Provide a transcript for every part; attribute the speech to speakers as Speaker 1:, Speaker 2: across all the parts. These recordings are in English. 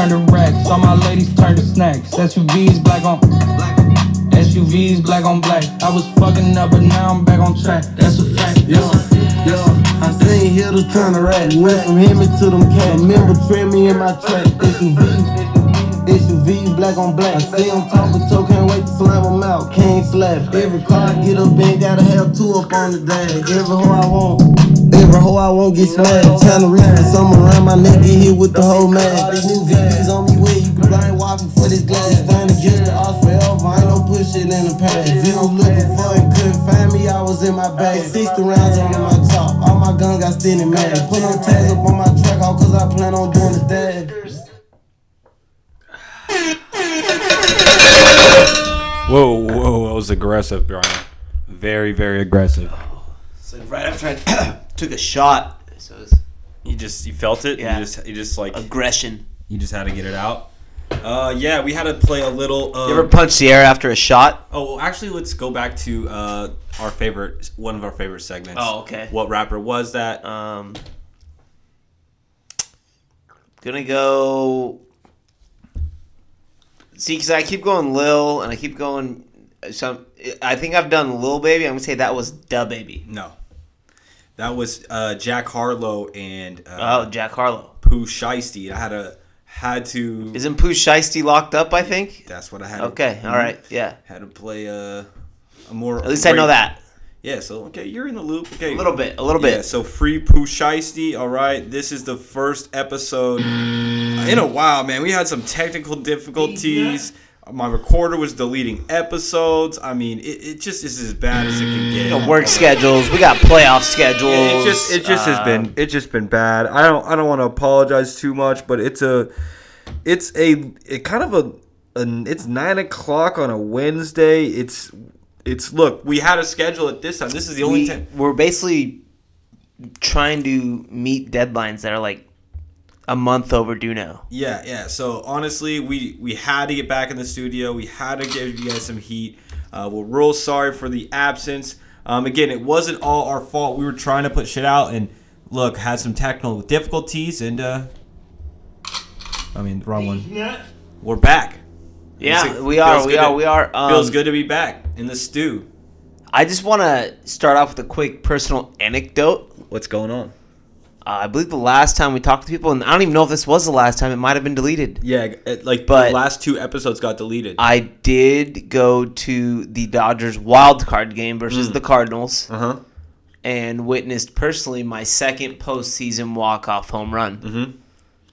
Speaker 1: turn to racks. All my ladies turn to snacks. SUVs black on black. SUVs black on black. I was fucking up, but now I'm back on track. That's a fact.
Speaker 2: Yo, yo, I seen hitters turn to rat. Went from him to them cat. Remember trim me in my track. SUV. SUV, black on black. I see him talking, so can't wait to slam him out. Can't slap. Every car I get up in, gotta have two up on the dash. Every hoe I want, every hoe I want get smashed. Tryna reach for something around my neck, get hit with the whole mag. These new VPs on me where you can blind waffle for this glass. Stand against the odds forever, I ain't no push it in the past. If you was looking for it, couldn't find me, I was in my bag. 60 rounds on my top, all my guns got standing mad. Put on tags up on my track, all cause I plan on doing the dash.
Speaker 3: Whoa, whoa, that was aggressive, Brian. Very, very aggressive.
Speaker 4: So right after I took a shot, so it was
Speaker 3: You just you felt it.
Speaker 4: Yeah.
Speaker 3: You just you just like
Speaker 4: aggression.
Speaker 3: you just had to get it out. Uh, yeah, we had to play a little. Uh,
Speaker 4: You ever punch the air after a shot?
Speaker 3: oh, well, actually, let's go back to uh, our favorite, one of our favorite segments.
Speaker 4: Oh, okay.
Speaker 3: What rapper was that?
Speaker 4: Um, gonna go. See, because I keep going Lil, and I keep going. Some, I think I've done Lil Baby. I'm gonna say that was Da Baby.
Speaker 3: no, that was uh, Jack Harlow and uh,
Speaker 4: Oh, Jack Harlow.
Speaker 3: Pooh Shiesty. I had to had to.
Speaker 4: Isn't Pooh Shiesty locked up? I think.
Speaker 3: That's what I had.
Speaker 4: Okay.
Speaker 3: To,
Speaker 4: All right. Yeah.
Speaker 3: Had to play a, a more.
Speaker 4: At least I know that
Speaker 3: Yeah. So okay, you're in the loop. Okay.
Speaker 4: a little bit. A little
Speaker 3: Yeah,
Speaker 4: bit.
Speaker 3: so free Pooh Shiesty. All right, this is the first episode in a while, man. We had some technical difficulties. My recorder was deleting episodes. I mean, it, it just is as bad as it can get.
Speaker 4: You know, work schedules. We got playoff schedules.
Speaker 3: It just it just has
Speaker 4: Um,
Speaker 3: been it just been bad. I don't I don't want to apologize too much, but it's a it's a it kind of a, a it's nine o'clock on a Wednesday. It's it's look we had a schedule at this time. This is the only
Speaker 4: we,
Speaker 3: time.
Speaker 4: we're basically trying to meet deadlines that are like a month overdue now.
Speaker 3: Yeah, yeah. So honestly, we we had to get back in the studio. We had to give you guys some heat. Uh, we're real sorry for the absence. Um, again, it wasn't all our fault. We were trying to put shit out, and look, had some technical difficulties, and uh, I mean, wrong one. We're back.
Speaker 4: Yeah,
Speaker 3: Feels-
Speaker 4: we are. We are.
Speaker 3: to-
Speaker 4: We are. Um,
Speaker 3: feels good to be back in the stew.
Speaker 4: I just want to start off with a quick personal anecdote.
Speaker 3: What's going on?
Speaker 4: I believe the last time we talked to people, and I don't even know if this was the last time. It might have been deleted.
Speaker 3: Yeah, it, like
Speaker 4: But-
Speaker 3: the last two episodes got deleted.
Speaker 4: I did go to the Dodgers wild card game versus the Cardinals
Speaker 3: Uh huh.
Speaker 4: and witnessed personally my second postseason walk off home run.
Speaker 3: Mhm.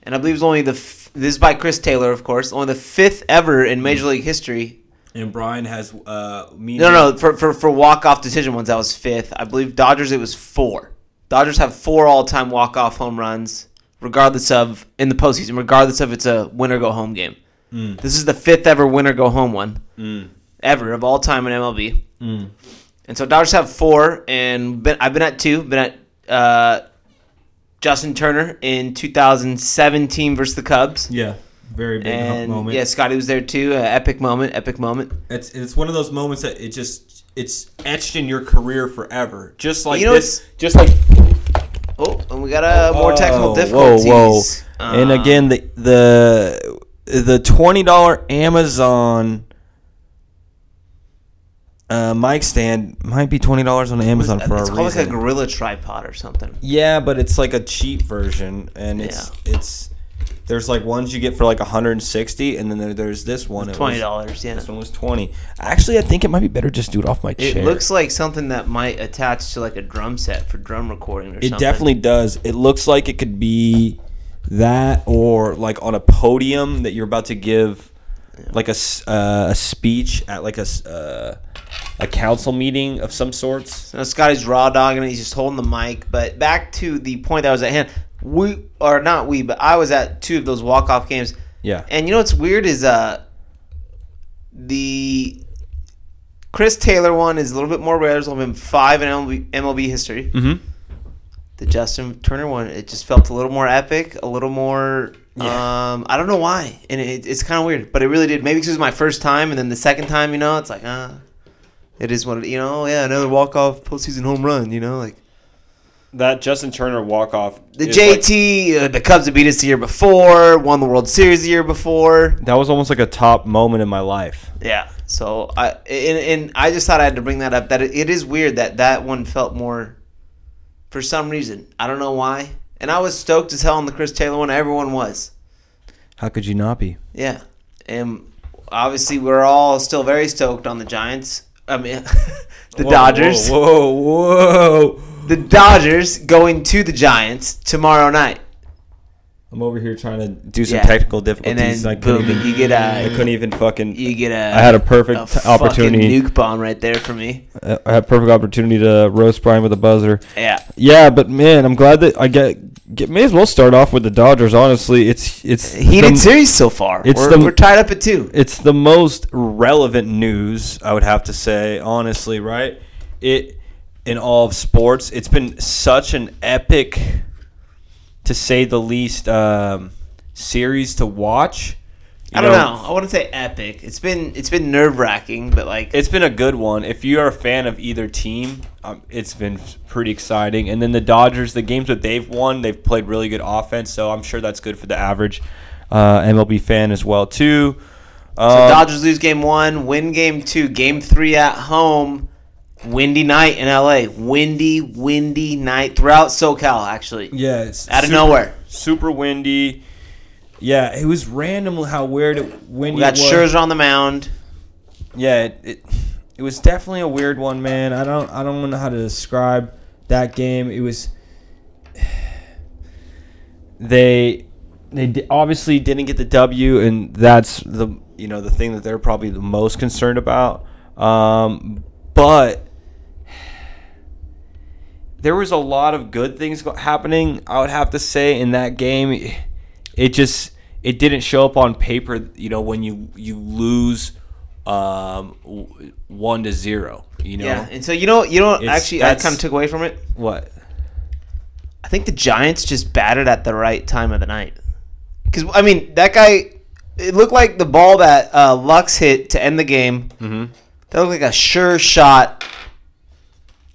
Speaker 4: And I believe it was only the f- this is by Chris Taylor, of course, only the fifth ever in Major League history.
Speaker 3: And Brian has uh me.
Speaker 4: No, no, for for, for walk off decision ones, that was fifth. I believe Dodgers it was four. Dodgers have four all time walk off home runs, regardless of in the postseason, regardless of it's a win or go home game. This is the fifth ever win or go home one
Speaker 3: Mm.
Speaker 4: ever of all time in MLB.
Speaker 3: Mm.
Speaker 4: And so Dodgers have four, and been, I've been at two. Been at uh, Justin Turner in 2017 versus the Cubs,
Speaker 3: Yeah, very big
Speaker 4: and
Speaker 3: moment.
Speaker 4: yeah, Scotty was there too. Uh, epic moment, epic moment.
Speaker 3: It's it's one of those moments that it just it's etched in your career forever. Just like
Speaker 4: You know,
Speaker 3: this, just like
Speaker 4: Oh, and we got uh, more technical
Speaker 3: Oh,
Speaker 4: difficulties.
Speaker 3: and
Speaker 4: Um,
Speaker 3: again the the the twenty dollar Amazon uh, mic stand might be twenty dollars on Amazon for a.
Speaker 4: it's
Speaker 3: a
Speaker 4: called like a gorilla tripod or something.
Speaker 3: yeah, but it's like a cheap version, and it's it's there's like ones you get for like 160, and then there, there's this one. it was-
Speaker 4: Twenty dollars, yeah.
Speaker 3: This one was 20. Actually, I think it might be better just do it off my chair.
Speaker 4: It
Speaker 3: chair.
Speaker 4: looks like something that might attach to like a drum set for drum recording or something.
Speaker 3: It
Speaker 4: something.
Speaker 3: definitely does. It looks like it could be that or like on a podium that you're about to give like a, s- uh, a speech at like a s- uh, a council meeting of some sorts.
Speaker 4: So Scotty's raw dogging it. He's just holding the mic. But back to the point that was at hand. We or not we, but I was at two of those walk off games.
Speaker 3: Yeah.
Speaker 4: And you know what's weird is uh the Chris Taylor one is a little bit more rare. There's only been five in MLB, MLB history.
Speaker 3: Mm-hmm.
Speaker 4: The Justin Turner one, it just felt a little more epic, a little more.
Speaker 3: Yeah.
Speaker 4: Um, I don't know why, and it, it's kind of weird, but it really did. Maybe because it was my first time, and then the second time, you know, it's like, ah, it is what it, you know. Yeah, another walk off postseason home run, you know, like.
Speaker 3: That Justin Turner walk off.
Speaker 4: The JT, uh, the Cubs have beat us the year before, won the World Series the year before.
Speaker 3: that was almost like a top moment in my life.
Speaker 4: Yeah. So I and, and I just thought I had to bring that up. That it, it is weird that that one felt more, for some reason. I don't know why. And I was stoked as hell on the Chris Taylor one. Everyone was.
Speaker 3: How could you not be?
Speaker 4: Yeah. And obviously we're all still very stoked on the Giants. I mean, the
Speaker 3: Whoa,
Speaker 4: Dodgers.
Speaker 3: Whoa, whoa, whoa!
Speaker 4: The Dodgers going to the Giants tomorrow night.
Speaker 3: I'm over here trying to do some
Speaker 4: Yeah.
Speaker 3: technical
Speaker 4: And
Speaker 3: difficulties.
Speaker 4: then
Speaker 3: I couldn't
Speaker 4: boom,
Speaker 3: even.
Speaker 4: you get
Speaker 3: I
Speaker 4: a
Speaker 3: couldn't even fucking.
Speaker 4: you get a
Speaker 3: I had a perfect
Speaker 4: a
Speaker 3: t-
Speaker 4: fucking
Speaker 3: opportunity.
Speaker 4: nuke bomb right there for me.
Speaker 3: I had perfect opportunity to roast Brian with a buzzer.
Speaker 4: Yeah.
Speaker 3: Yeah, but man, I'm glad that I get, get may as well start off with the Dodgers. Honestly, it's it's
Speaker 4: Heated
Speaker 3: the,
Speaker 4: series so far.
Speaker 3: it's
Speaker 4: we're,
Speaker 3: the-
Speaker 4: we're tied up at two.
Speaker 3: it's the most relevant news I would have to say. Honestly, right? It in all of sports, it's been such an epic, to say the least, um, series to watch. You
Speaker 4: I don't know. I wouldn't say epic. It's been it's been nerve wracking, but like
Speaker 3: It's been a good one. If you are a fan of either team, um, it's been pretty exciting. And then the Dodgers, the games that they've won, they've played really good offense. So I'm sure that's good for the average uh, MLB fan as well too.
Speaker 4: so
Speaker 3: Um,
Speaker 4: Dodgers lose game one, win game two, game three at home. Windy night in LA. Windy, windy night throughout SoCal. Actually,
Speaker 3: yeah, it's
Speaker 4: out of
Speaker 3: super-
Speaker 4: nowhere.
Speaker 3: super windy. Yeah, it was random how weird it windy
Speaker 4: We got
Speaker 3: was.
Speaker 4: Scherzer on the mound.
Speaker 3: Yeah, it, it it was definitely a weird one, man. I don't I don't know how to describe that game. It was they they obviously didn't get the W, and that's the you know the thing that they're probably the most concerned about. Um, but there was a lot of good things happening. I would have to say in that game, it just it didn't show up on paper. You know when you you lose um, one to zero. You know
Speaker 4: Yeah, and so you know, you know, actually, I kind of took away from it.
Speaker 3: what?
Speaker 4: I think the Giants just batted at the right time of the night. Because I mean, that guy, it looked like the ball that uh, Lux hit to end the game.
Speaker 3: Mm-hmm.
Speaker 4: That looked like a sure shot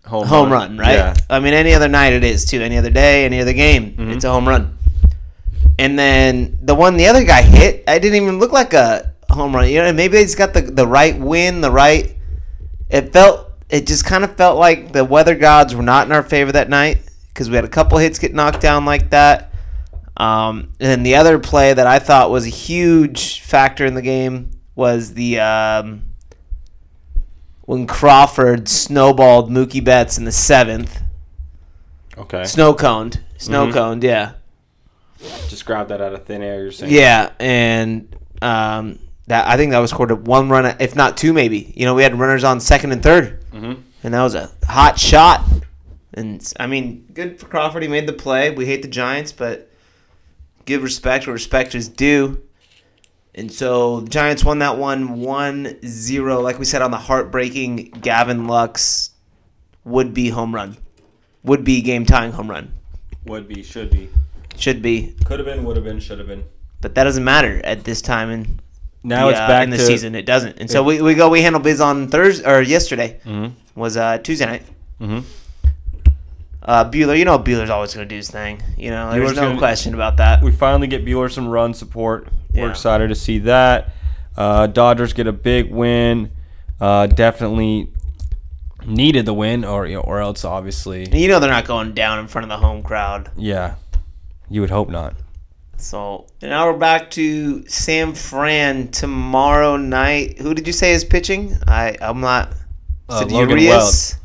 Speaker 4: home run, right?
Speaker 3: Yeah.
Speaker 4: I mean, any other night it is too. Any other day, any other game,
Speaker 3: Mm-hmm.
Speaker 4: it's a home run. And then the one the other guy hit, I didn't even look like a home run. You know, maybe he's got the the right wind, the right. It felt. It just kind of felt like the weather gods were not in our favor that night because we had a couple hits get knocked down like that. Um, and then the other play that I thought was a huge factor in the game was the um, when Crawford snowballed Mookie Betts in the seventh,
Speaker 3: Okay.
Speaker 4: snow coned, snow
Speaker 3: Mhm.
Speaker 4: coned, yeah,
Speaker 3: Just grab that out of thin air. You're saying.
Speaker 4: yeah, and um, that I think that was scored at one run, if not two, maybe. You know, we had runners on second and third,
Speaker 3: Mm-hmm.
Speaker 4: and that was a hot shot. And I mean, good for Crawford. He made the play. We hate the Giants, but give respect where respect is due. And so the Giants won that one 1 0, like we said on the heartbreaking Gavin Lux would be home run. Would be game tying home run.
Speaker 3: Would be, should be,
Speaker 4: Should be.
Speaker 3: could have been, would have been, should have been.
Speaker 4: But that doesn't matter at this time in,
Speaker 3: Now
Speaker 4: the,
Speaker 3: it's
Speaker 4: uh,
Speaker 3: back
Speaker 4: in the season. It doesn't. And so we, we go, we handle biz on Thursday, or yesterday
Speaker 3: Mm-hmm.
Speaker 4: was uh, Tuesday night.
Speaker 3: Mm-hmm.
Speaker 4: Uh, Buehler, you know Buehler's always going to do his thing. You know, there's
Speaker 3: Buehler's
Speaker 4: no
Speaker 3: gonna-
Speaker 4: question about that.
Speaker 3: We finally get Buehler some run support.
Speaker 4: Yeah.
Speaker 3: We're excited to see that. Uh, Dodgers get a big win. Uh, definitely needed the win, or or else obviously,
Speaker 4: And you know they're not going down in front of the home crowd.
Speaker 3: yeah, you would hope not.
Speaker 4: So and now we're back to Sam Fran tomorrow night. Who did you say is pitching? I I'm not.
Speaker 3: Uh, Logan
Speaker 4: Urias?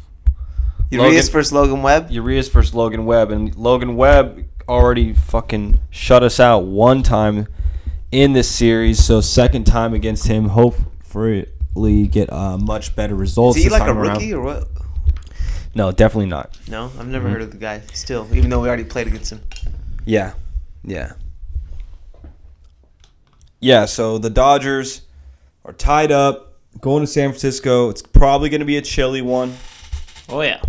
Speaker 4: Urias
Speaker 3: Logan-
Speaker 4: versus Logan Webb.
Speaker 3: Urias versus Logan Webb, and Logan Webb already fucking shut us out one time in this series. So second time against him, hopefully get uh, much better results.
Speaker 4: Is he
Speaker 3: this
Speaker 4: like a
Speaker 3: time around.
Speaker 4: rookie or what?
Speaker 3: No, definitely not.
Speaker 4: No, I've never
Speaker 3: Mhm.
Speaker 4: heard of the guy. Still, even though we already played against him.
Speaker 3: Yeah, yeah, yeah. So the Dodgers are tied up, going to San Francisco. It's probably going to be a chilly one.
Speaker 4: Oh yeah.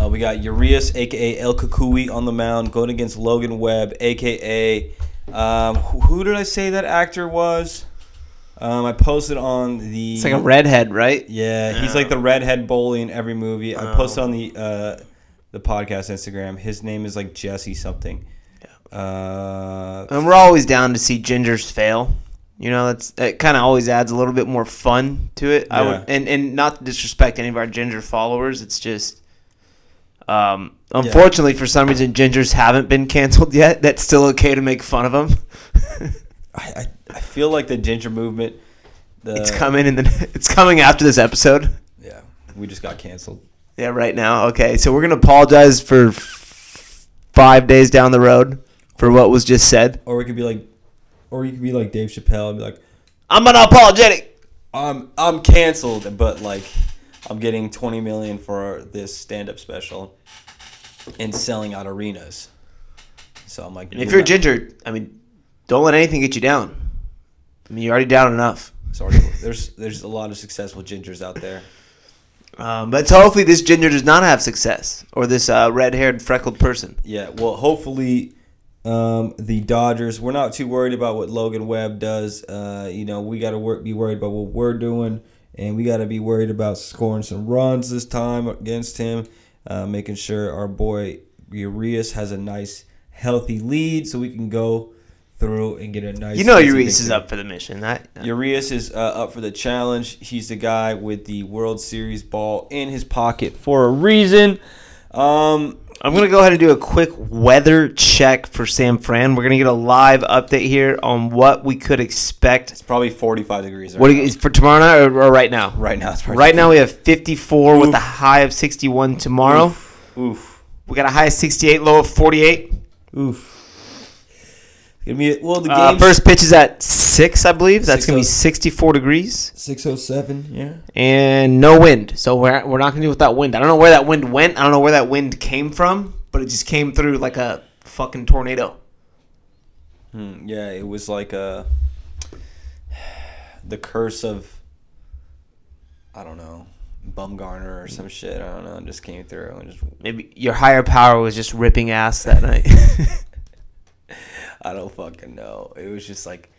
Speaker 3: Uh, we got Urias, aka El Kukui, on the mound, going against Logan Webb, aka um, who, who did I say that actor was? Um, I posted on the.
Speaker 4: It's like a redhead, right?
Speaker 3: Yeah, he's like the redhead bully in every movie. I posted on the uh, the podcast Instagram. His name is like Jesse something. Uh,
Speaker 4: And we're always down to see gingers fail. You know, that's that kind of always adds a little bit more fun to it. I would, and and not to disrespect any of our ginger followers. It's just, um, unfortunately, for some reason, gingers haven't been canceled yet. That's still okay to make fun of them.
Speaker 3: I, I, I feel like the ginger movement. The,
Speaker 4: it's coming in the. It's coming after this episode.
Speaker 3: Yeah, we just got canceled.
Speaker 4: Yeah, right now. Okay, so we're gonna apologize for f- five days down the road for what was just said.
Speaker 3: Or we could be like, or you could be like Dave Chappelle and be like,
Speaker 4: I'm unapologetic.
Speaker 3: I'm I'm canceled, but like I'm getting 20 million for this stand-up special and selling out arenas. So I'm like,
Speaker 4: If you're a ginger, I mean, don't let anything get you down. I mean, you're already down enough.
Speaker 3: sorry, there's there's a lot of successful gingers out there.
Speaker 4: Um, but so hopefully this ginger does not have success, or this uh, red-haired, freckled person.
Speaker 3: Yeah, well, hopefully, um, the Dodgers. We're not too worried about what Logan Webb does. Uh, you know, we got to work, be worried about what we're doing, and we got to be worried about scoring some runs this time against him, uh, making sure our boy Urias has a nice, healthy lead, so we can go through and get a nice.
Speaker 4: You know, Urias is up for the mission. That
Speaker 3: Urias is uh, up for the challenge. He's the guy with the World Series ball in his pocket for a reason. Um,
Speaker 4: I'm gonna go ahead and do a quick weather check for San Fran. We're gonna get a live update here on what we could expect.
Speaker 3: it's probably 45 degrees.
Speaker 4: What
Speaker 3: right
Speaker 4: do you- is for tomorrow night or, or right now?
Speaker 3: right now? It's
Speaker 4: Right now we have 54 with a high of 61 tomorrow.
Speaker 3: Oof.
Speaker 4: We got a high of 68, low of 48.
Speaker 3: Oof. Give me well the
Speaker 4: Uh,
Speaker 3: game
Speaker 4: first pitch is at six, I believe. That's gonna be 64 degrees
Speaker 3: six oh seven. Yeah.
Speaker 4: and no wind. So we're we're not gonna deal with that wind. I don't know where that wind went. I don't know where that wind came from, but it just came through like a fucking tornado.
Speaker 3: Hmm, yeah, it was like a the curse of I don't know Bumgarner or some shit. I don't know. It just came through and just
Speaker 4: Maybe your higher power was just ripping ass that night.
Speaker 3: I don't fucking know. It was just like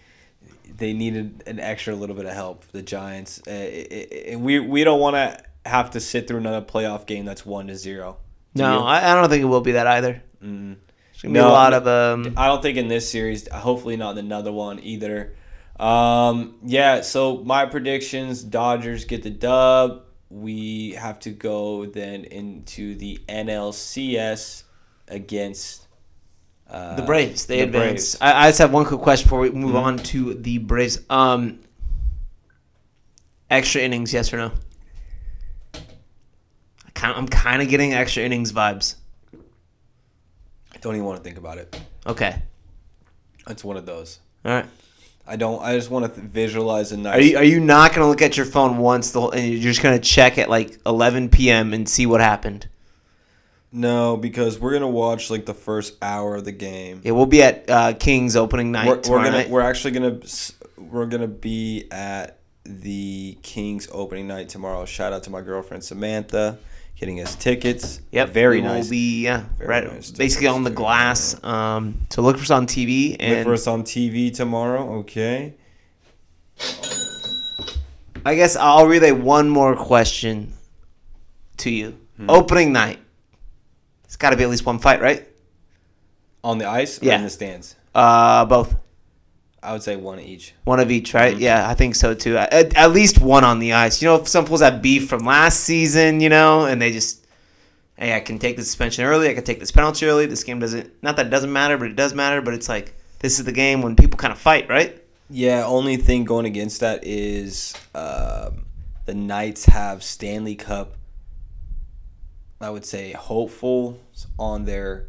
Speaker 3: they needed an extra little bit of help. The Giants, uh, it, it, we we don't want to have to sit through another playoff game that's one to zero. Do
Speaker 4: no. I, I don't think it will be that either.
Speaker 3: Mm.
Speaker 4: Be a lot of um.
Speaker 3: I don't think in this series. Hopefully not in another one either. Um, yeah. So my predictions: Dodgers get the dub. We have to go then into the NLCS against uh,
Speaker 4: The Braves, they
Speaker 3: the
Speaker 4: advance.
Speaker 3: Braves.
Speaker 4: I, I just have one quick question before we move on to the Braves. Um, extra innings, yes or no? I kind I'm kind of getting extra innings vibes.
Speaker 3: I don't even want to think about it.
Speaker 4: Okay,
Speaker 3: It's one of those.
Speaker 4: all right.
Speaker 3: I don't. I just want to visualize a nice.
Speaker 4: Are you are you not gonna look at your phone once the whole, and you're just gonna check at like 11 p.m. and see what happened?
Speaker 3: No, because we're gonna watch like the first hour of the game.
Speaker 4: Yeah, we'll be at uh, Kings opening night
Speaker 3: we're, we're gonna
Speaker 4: night.
Speaker 3: we're actually gonna we're gonna be at the Kings opening night tomorrow. Shout out to my girlfriend Samantha, getting us tickets.
Speaker 4: Yep,
Speaker 3: very nice.
Speaker 4: we
Speaker 3: nice.
Speaker 4: Will be yeah,
Speaker 3: Very
Speaker 4: right,
Speaker 3: nice
Speaker 4: basically on the glass. Um, so look for us on TV
Speaker 3: Look
Speaker 4: and
Speaker 3: for us on TV tomorrow. Okay.
Speaker 4: I guess I'll relay one more question to you.
Speaker 3: Hmm.
Speaker 4: Opening night. It's got to be at least one fight, right?
Speaker 3: On the ice or
Speaker 4: Yeah.
Speaker 3: in the stands?
Speaker 4: Uh, both.
Speaker 3: I would say one of each.
Speaker 4: One of each, right?
Speaker 3: Mhm.
Speaker 4: Yeah, I think so too. At, at least one on the ice. You know, if some fools have beef from last season, you know, and they just, hey, I can take the suspension early. I can take this penalty early. This game doesn't, not that it doesn't matter, but it does matter. But it's like this is the game when people kind of fight, right?
Speaker 3: Yeah, only thing going against that is um, the Knights have Stanley Cup. I would say hopeful on their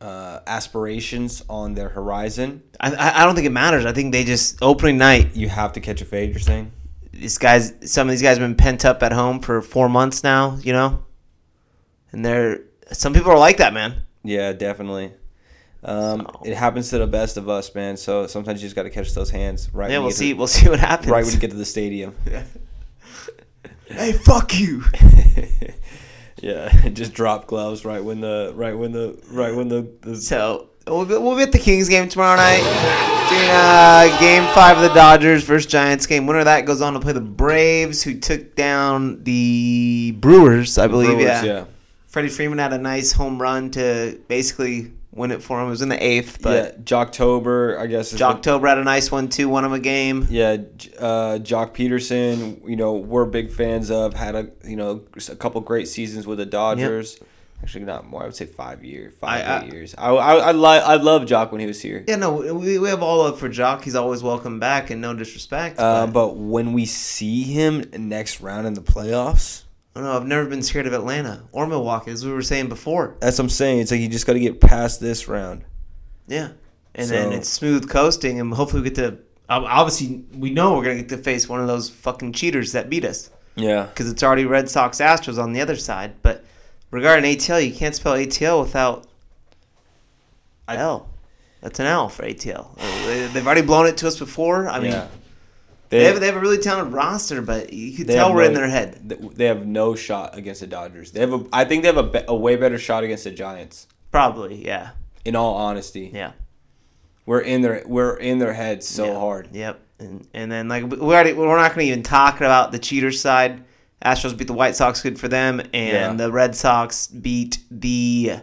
Speaker 3: uh, aspirations on their horizon.
Speaker 4: I, I I don't think it matters. I think they just opening night.
Speaker 3: You have to catch a fade. You're saying?
Speaker 4: These guys, some of these guys have been pent up at home for four months now. You know, and they're some people are like that, man.
Speaker 3: Yeah, definitely. Um,
Speaker 4: So-
Speaker 3: It happens to the best of us, man. So sometimes you just got to catch those hands right.
Speaker 4: Yeah, we'll see.
Speaker 3: To,
Speaker 4: We'll see what happens.
Speaker 3: right when you get to the stadium.
Speaker 4: hey, fuck you.
Speaker 3: yeah, just drop gloves right when the right when the right when the, the
Speaker 4: So we'll be, we'll be at the Kings game tomorrow night. Doing uh, game five of the Dodgers versus Giants game. Winner of that goes on to play the Braves, who took down the Brewers, I believe.
Speaker 3: Brewers,
Speaker 4: yeah.
Speaker 3: yeah.
Speaker 4: Freddie Freeman had a nice home run to basically win it for him. It was in the eighth,
Speaker 3: yeah,
Speaker 4: but
Speaker 3: Joctober, I guess. Is what-
Speaker 4: had a nice one too. Won him a game.
Speaker 3: Yeah, uh, Joc Pederson, you know, we're big fans of. Had a you know a couple great seasons with the Dodgers. Actually, not more. I would say five years, five
Speaker 4: I- I-
Speaker 3: eight years. I I I, li- I love Joc when he was here.
Speaker 4: Yeah, no, we, we have all love for Joc. He's always welcome back, and no disrespect.
Speaker 3: Uh,
Speaker 4: but,
Speaker 3: but when we see him next round in the playoffs,
Speaker 4: I don't know. I've never been scared of Atlanta or Milwaukee, as we were saying before.
Speaker 3: that's what I'm saying. It's like you just got to get past this round.
Speaker 4: Yeah, and then it's smooth coasting, and hopefully we get to. Obviously, we know we're gonna get to face one of those fucking cheaters that beat us
Speaker 3: Yeah,
Speaker 4: because it's already Red Sox Astros on the other side. But regarding ATL, you can't spell ATL without L. That's an L for ATL. Uh, they- They've already blown it to us before. I mean,
Speaker 3: yeah.
Speaker 4: They, have, they have a really talented roster, but you could tell we're in their head.
Speaker 3: They have no shot against the Dodgers. They have a. I think they have a, a way better shot against the Giants.
Speaker 4: Probably, yeah,
Speaker 3: In all honesty,
Speaker 4: yeah.
Speaker 3: we're in their we're in their heads so
Speaker 4: Yeah.
Speaker 3: hard.
Speaker 4: Yep. And and then like we already we're not going to even talk about the cheater side. Astros beat the White Sox, good for them, and
Speaker 3: Yeah.
Speaker 4: the Red Sox beat the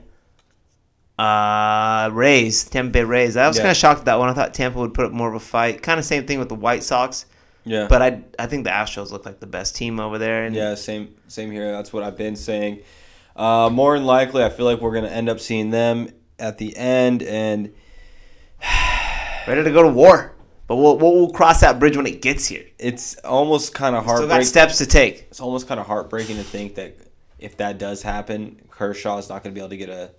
Speaker 4: uh, Rays, Tampa Bay Rays. I was
Speaker 3: Yeah.
Speaker 4: kind of shocked at that one. I thought Tampa would put up more of a fight. Kind of same thing with the White Sox,
Speaker 3: Yeah,
Speaker 4: but I I think the Astros look like the best team over there. And
Speaker 3: Yeah, same same here. That's what I've been saying. Uh, more than likely, I feel like we're gonna end up seeing them at the end, and
Speaker 4: ready to go to war. But we'll, we'll we'll cross that bridge when it gets here.
Speaker 3: it's almost kind of
Speaker 4: Still got
Speaker 3: heartbreaking.
Speaker 4: steps to take.
Speaker 3: It's almost kind of heartbreaking to think that if that does happen, Kershaw is not gonna be able to get a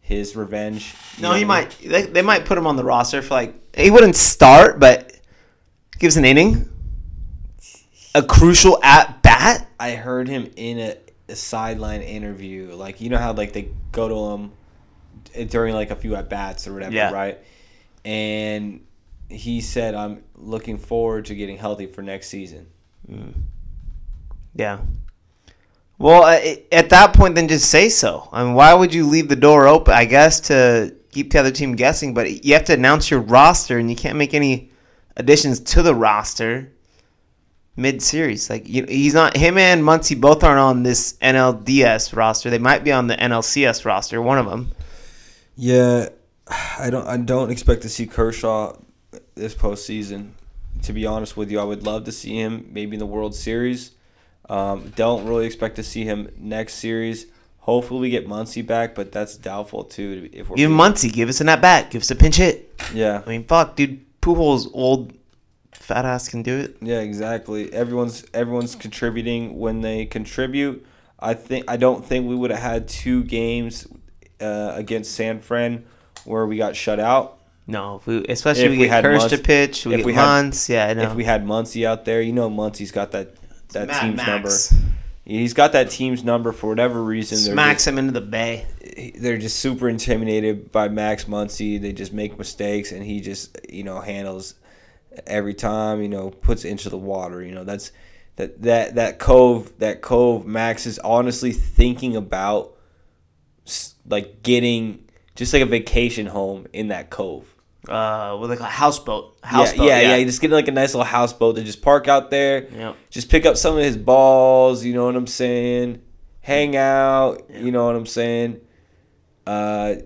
Speaker 3: his revenge.
Speaker 4: No,
Speaker 3: know
Speaker 4: he
Speaker 3: what I mean?
Speaker 4: might. They, they might put him on the roster for like he wouldn't start, but gives an inning, a crucial at bat.
Speaker 3: I heard him in a, a sideline interview. Like you know how like they go to him during like a few at bats or whatever,
Speaker 4: Yeah.
Speaker 3: right? And he said, "I'm looking forward to getting healthy for next season."
Speaker 4: Yeah. Well, uh, at that point, then just say so. I mean, why would you leave the door open? I guess to keep the other team guessing, but you have to announce your roster, and you can't make any additions to the roster mid-series. Like you, he's not. Him and Muncy both aren't on this NLDS roster. They might be on the NLCS roster. One of them.
Speaker 3: Yeah, I don't. I don't expect to see Kershaw this postseason. To be honest with you, I would love to see him maybe in the World Series. Um, don't really expect to see him next series. Hopefully, we get Muncy back, but that's doubtful too. If we're
Speaker 4: Even Muncy, give us a net back. Give us a pinch hit.
Speaker 3: yeah,
Speaker 4: I mean, fuck, dude. Pujols old fat ass can do it.
Speaker 3: Yeah, exactly. Everyone's everyone's contributing when they contribute. I think I don't think we would have had two games uh, against San Fran where we got shut out.
Speaker 4: No, if we, especially
Speaker 3: If
Speaker 4: we
Speaker 3: we
Speaker 4: get
Speaker 3: had
Speaker 4: Kirsch
Speaker 3: Muncy-
Speaker 4: to pitch. We
Speaker 3: if
Speaker 4: get
Speaker 3: we had-
Speaker 4: Munts. Yeah, I know.
Speaker 3: If we had Muncy out there, you know Muncy's got that that
Speaker 4: Mad
Speaker 3: team's
Speaker 4: Max.
Speaker 3: number. He's got that team's number for whatever reason. They're
Speaker 4: Smacks him into the bay.
Speaker 3: just, they're just super intimidated by Max Muncy. They just make mistakes, and he just you know handles every time. You know, puts into the water. You know, that's that that that cove that cove. Max is honestly thinking about like getting just like a vacation home in that cove.
Speaker 4: Uh, with like a houseboat.
Speaker 3: Yeah,
Speaker 4: Houseboat.
Speaker 3: yeah, yeah, Just getting like a nice little houseboat to just park out there.
Speaker 4: Yep.
Speaker 3: Just pick up some of his balls. You know what I'm saying? Hang out. You know what I'm saying? Uh,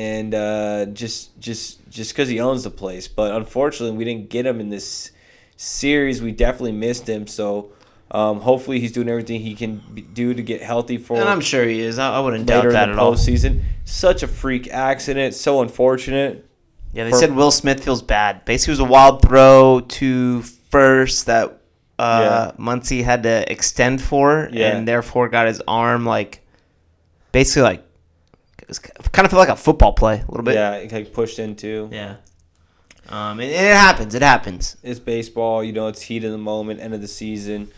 Speaker 3: and uh, just just just because he owns the place, but unfortunately we didn't get him in this series. We definitely missed him. So um, hopefully he's doing everything he can be, do to get healthy for
Speaker 4: And I'm sure he is. I, I wouldn't doubt that at all.
Speaker 3: Season Such a freak accident. So unfortunate.
Speaker 4: Yeah, they
Speaker 3: For-
Speaker 4: said Will Smith feels bad. Basically, it was a wild throw to first that uh, Muncy had to extend for,
Speaker 3: Yeah.
Speaker 4: and therefore got his arm like basically like was kind of felt like a football play a little bit.
Speaker 3: Yeah, it like pushed into.
Speaker 4: Yeah. Um, and, and it happens. It happens.
Speaker 3: it's baseball. You know, it's heat of the moment, end of the season.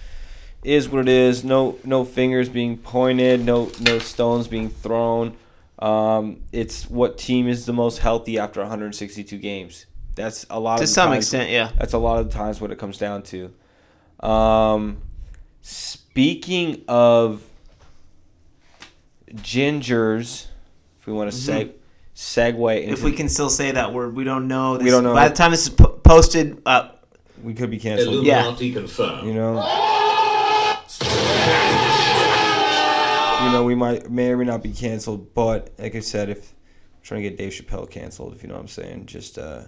Speaker 3: Is what it is. No, no fingers being pointed. No, no stones being thrown. Um, it's what team is the most healthy after 162 games. That's a lot
Speaker 4: To
Speaker 3: of
Speaker 4: some
Speaker 3: times-
Speaker 4: extent, yeah.
Speaker 3: That's a lot of the times what it comes down to. Um, speaking of gingers, if we want to seg- segue, into,
Speaker 4: Mm-hmm. If we can still say that word, we don't know. This,
Speaker 3: We don't know.
Speaker 4: By the time this is po- posted, uh,
Speaker 3: we could be canceled.
Speaker 4: Yeah.
Speaker 5: Confirmed.
Speaker 3: You know. you know, we might may or may not be canceled. But like I said, if I'm trying to get Dave Chappelle canceled, if you know what I'm saying, just uh,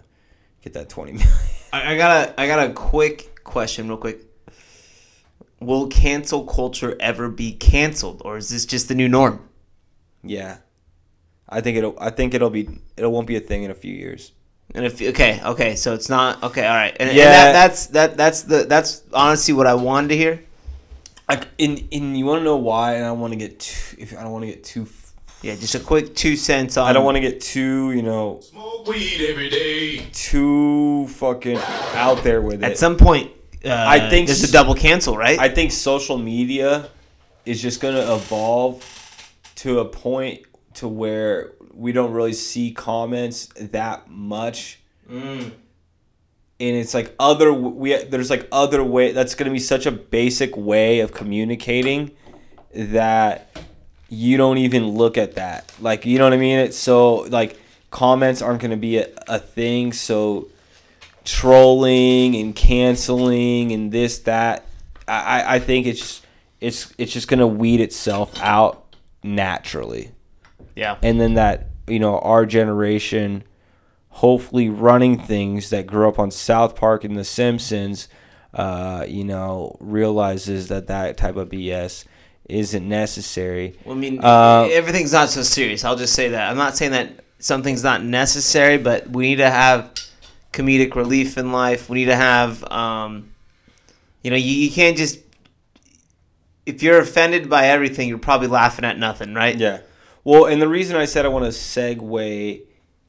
Speaker 3: get that 20 million.
Speaker 4: I, I got a I got a quick question, real quick. Will cancel culture ever be canceled, or is this just the new norm?
Speaker 3: yeah, I think it'll. I think it'll be. It won't be a thing in a few years.
Speaker 4: And if okay, okay, so it's not okay. All right, and, and
Speaker 3: Yeah.
Speaker 4: that, that's that that's the that's honestly what I wanted to hear.
Speaker 3: Like, and, and you want to know why? And I want to get too. If I don't want to get too.
Speaker 4: Yeah, just a quick two cents on.
Speaker 3: I don't want to get too. You know,
Speaker 5: Smoke weed every day.
Speaker 3: too fucking out there with it.
Speaker 4: At some point, uh,
Speaker 3: I think
Speaker 4: there's a double cancel, right?
Speaker 3: I think social media is just going to evolve to a point to where we don't really see comments that much.
Speaker 4: Mm.
Speaker 3: And it's like other we there's like other way that's going to be such a basic way of communicating that you don't even look at that. Like you know what I mean? It's so like comments aren't going to be a, a thing so trolling and canceling and this that I, I- I think it's it's it's just gonna weed itself out naturally
Speaker 4: yeah.
Speaker 3: and then that you know our generation hopefully running things that grew up on south park and the simpsons uh, you know realizes that that type of bs isn't necessary
Speaker 4: Well, I mean,
Speaker 3: Uh,
Speaker 4: everything's not so serious. I'll just say that. I'm not saying that something's not necessary, but we need to have comedic relief in life. We need to have, um, you know, you, you can't just. If you're offended by everything, you're probably laughing at nothing, right?
Speaker 3: Yeah. Well, and the reason I said I want to segue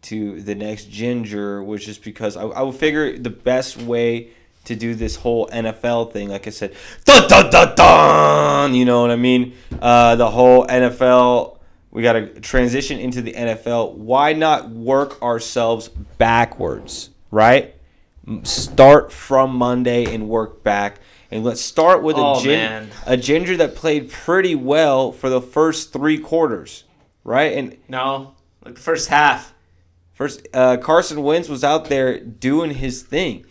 Speaker 3: to the next ginger was just because I, I would figure the best way to do this whole NFL thing, like I said, dun dun dun dun. You know what I mean? Uh, the whole NFL. We got to transition into the NFL. Why not work ourselves backwards, right? Start from Monday and work back. And let's start with a,
Speaker 4: Oh,
Speaker 3: gin- a ginger that played pretty well for the first three quarters, right? And
Speaker 4: No, like the first half.
Speaker 3: first, uh, Carson Wentz was out there doing his thing.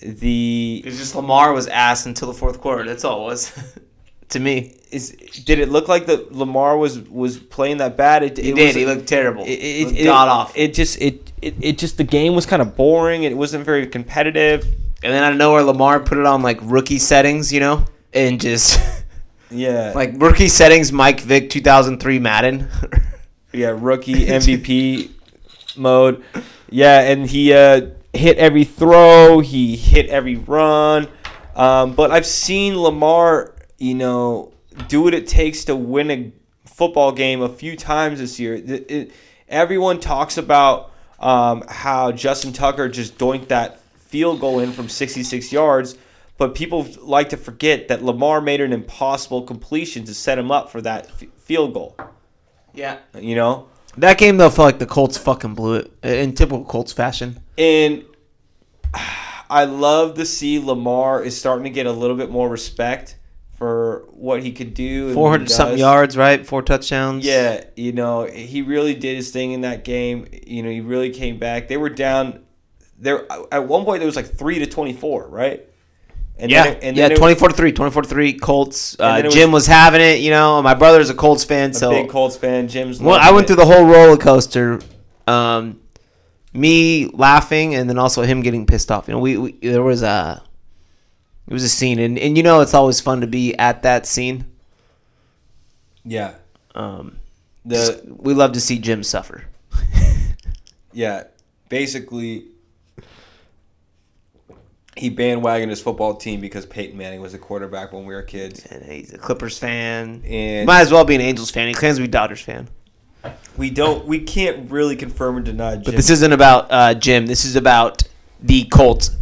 Speaker 3: The
Speaker 4: It was just Lamar was ass until the fourth quarter. That's all it was. to me,
Speaker 3: is did it look like that Lamar was was playing that bad? It,
Speaker 4: he
Speaker 3: it
Speaker 4: did.
Speaker 3: was-
Speaker 4: he looked terrible.
Speaker 3: It,
Speaker 4: It,
Speaker 3: it,
Speaker 4: looked
Speaker 3: it,
Speaker 4: god off.
Speaker 3: It just it, it it just the game was kind of boring. It wasn't very competitive.
Speaker 4: and then out of nowhere, Lamar put it on like rookie settings, you know, and just
Speaker 3: Yeah,
Speaker 4: like rookie settings. Mike Vick, 2003 Madden.
Speaker 3: yeah, rookie MVP mode. Yeah, and he uh, hit every throw. He hit every run. Um, but I've seen Lamar, you know, do what it takes to win a football game a few times this year. It- it- everyone talks about um, how Justin Tucker just doinked that field goal in from 66 yards. But people like to forget that Lamar made an impossible completion to set him up for that f- field goal.
Speaker 4: Yeah.
Speaker 3: You know,
Speaker 4: That game though felt like the Colts fucking blew it in typical Colts fashion.
Speaker 3: And I love to see Lamar is starting to get a little bit more respect for what he could do. Four hundred
Speaker 4: Four
Speaker 3: what he
Speaker 4: hundred something yards, right? Four touchdowns.
Speaker 3: Yeah, you know, he really did his thing in that game. You know, he really came back. They were down there at one point there was like 3 to 24, right? And
Speaker 4: Yeah,
Speaker 3: then it- and
Speaker 4: yeah,
Speaker 3: then
Speaker 4: 24 to 3, 24 to 3, Colts. Uh,
Speaker 3: then
Speaker 4: Jim
Speaker 3: was-
Speaker 4: was having it, you know. My brother's a Colts fan,
Speaker 3: a
Speaker 4: so
Speaker 3: big Colts fan. Jim's
Speaker 4: well, I went
Speaker 3: it.
Speaker 4: through the whole roller coaster. Um, me laughing and then also him getting pissed off. You know, we, we there was a it was a scene, and, and you know it's always fun to be at that scene.
Speaker 3: Yeah.
Speaker 4: Um,
Speaker 3: The
Speaker 4: we love to see Jim suffer.
Speaker 3: yeah, basically he bandwagoned his football team because Peyton Manning was a quarterback when we were kids.
Speaker 4: And he's a Clippers fan.
Speaker 3: And
Speaker 4: Might as well be an Angels fan. He claims to be Dodgers fan.
Speaker 3: we don't we can't really confirm or deny
Speaker 4: But this isn't about uh, Jim. This is about the Colts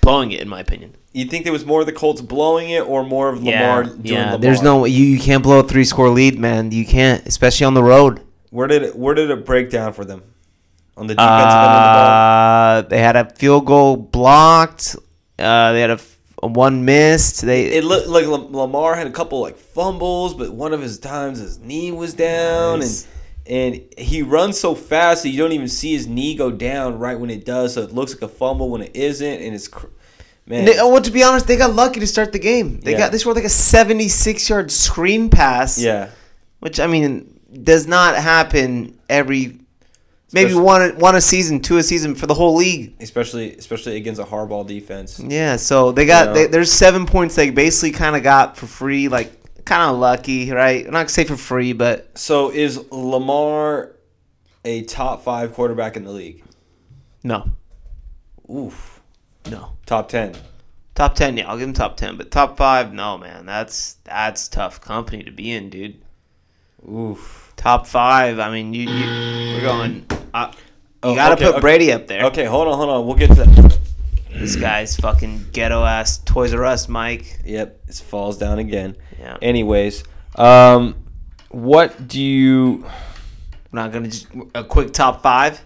Speaker 4: blowing it, in my opinion.
Speaker 3: you think there was more of the Colts blowing it or more of Lamar doing
Speaker 4: yeah.
Speaker 3: Lamar?
Speaker 4: There's no you, you can't blow a three score lead, man. You can't, especially on the road.
Speaker 3: where did it where did it break down for them? On the defensive end of the ball?
Speaker 4: Uh, they had a field goal blocked. Uh, they had a one missed. They
Speaker 3: It looked like Lamar had a couple like fumbles, but one of his times his knee was down,
Speaker 4: Nice.
Speaker 3: and and he runs so fast that you don't even see his knee go down right when it does. So it looks like a fumble when it isn't, and it's cr- man.
Speaker 4: They, oh, well, to be honest, they got lucky to start the game. They
Speaker 3: Yeah.
Speaker 4: got they scored like a 76 yard screen pass.
Speaker 3: yeah,
Speaker 4: which I mean does not happen every maybe
Speaker 3: Especially-
Speaker 4: one one a season, two a season for the whole league.
Speaker 3: especially especially against a hardball defense.
Speaker 4: Yeah, so they got
Speaker 3: Yeah.
Speaker 4: they, there's seven points they basically kind of got for free, like kind of lucky, right? I'm not gonna say for free, but
Speaker 3: So is Lamar a top five quarterback in the league?
Speaker 4: no,
Speaker 3: Oof,
Speaker 4: no.
Speaker 3: top ten.
Speaker 4: Top ten, yeah, I'll give him top ten, but top five, no, man, that's that's tough company to be in, dude.
Speaker 3: Oof.
Speaker 4: Top five, I mean, you, you we're going. Uh, you
Speaker 3: Oh,
Speaker 4: gotta
Speaker 3: okay,
Speaker 4: put
Speaker 3: okay.
Speaker 4: Brady up there.
Speaker 3: Okay, hold on, hold on. We'll get to that.
Speaker 4: This guy's fucking ghetto ass Toys R Us, Mike.
Speaker 3: Yep, it falls down again.
Speaker 4: Yeah,
Speaker 3: Anyways, um, what do you?
Speaker 4: we're not gonna just a quick top five.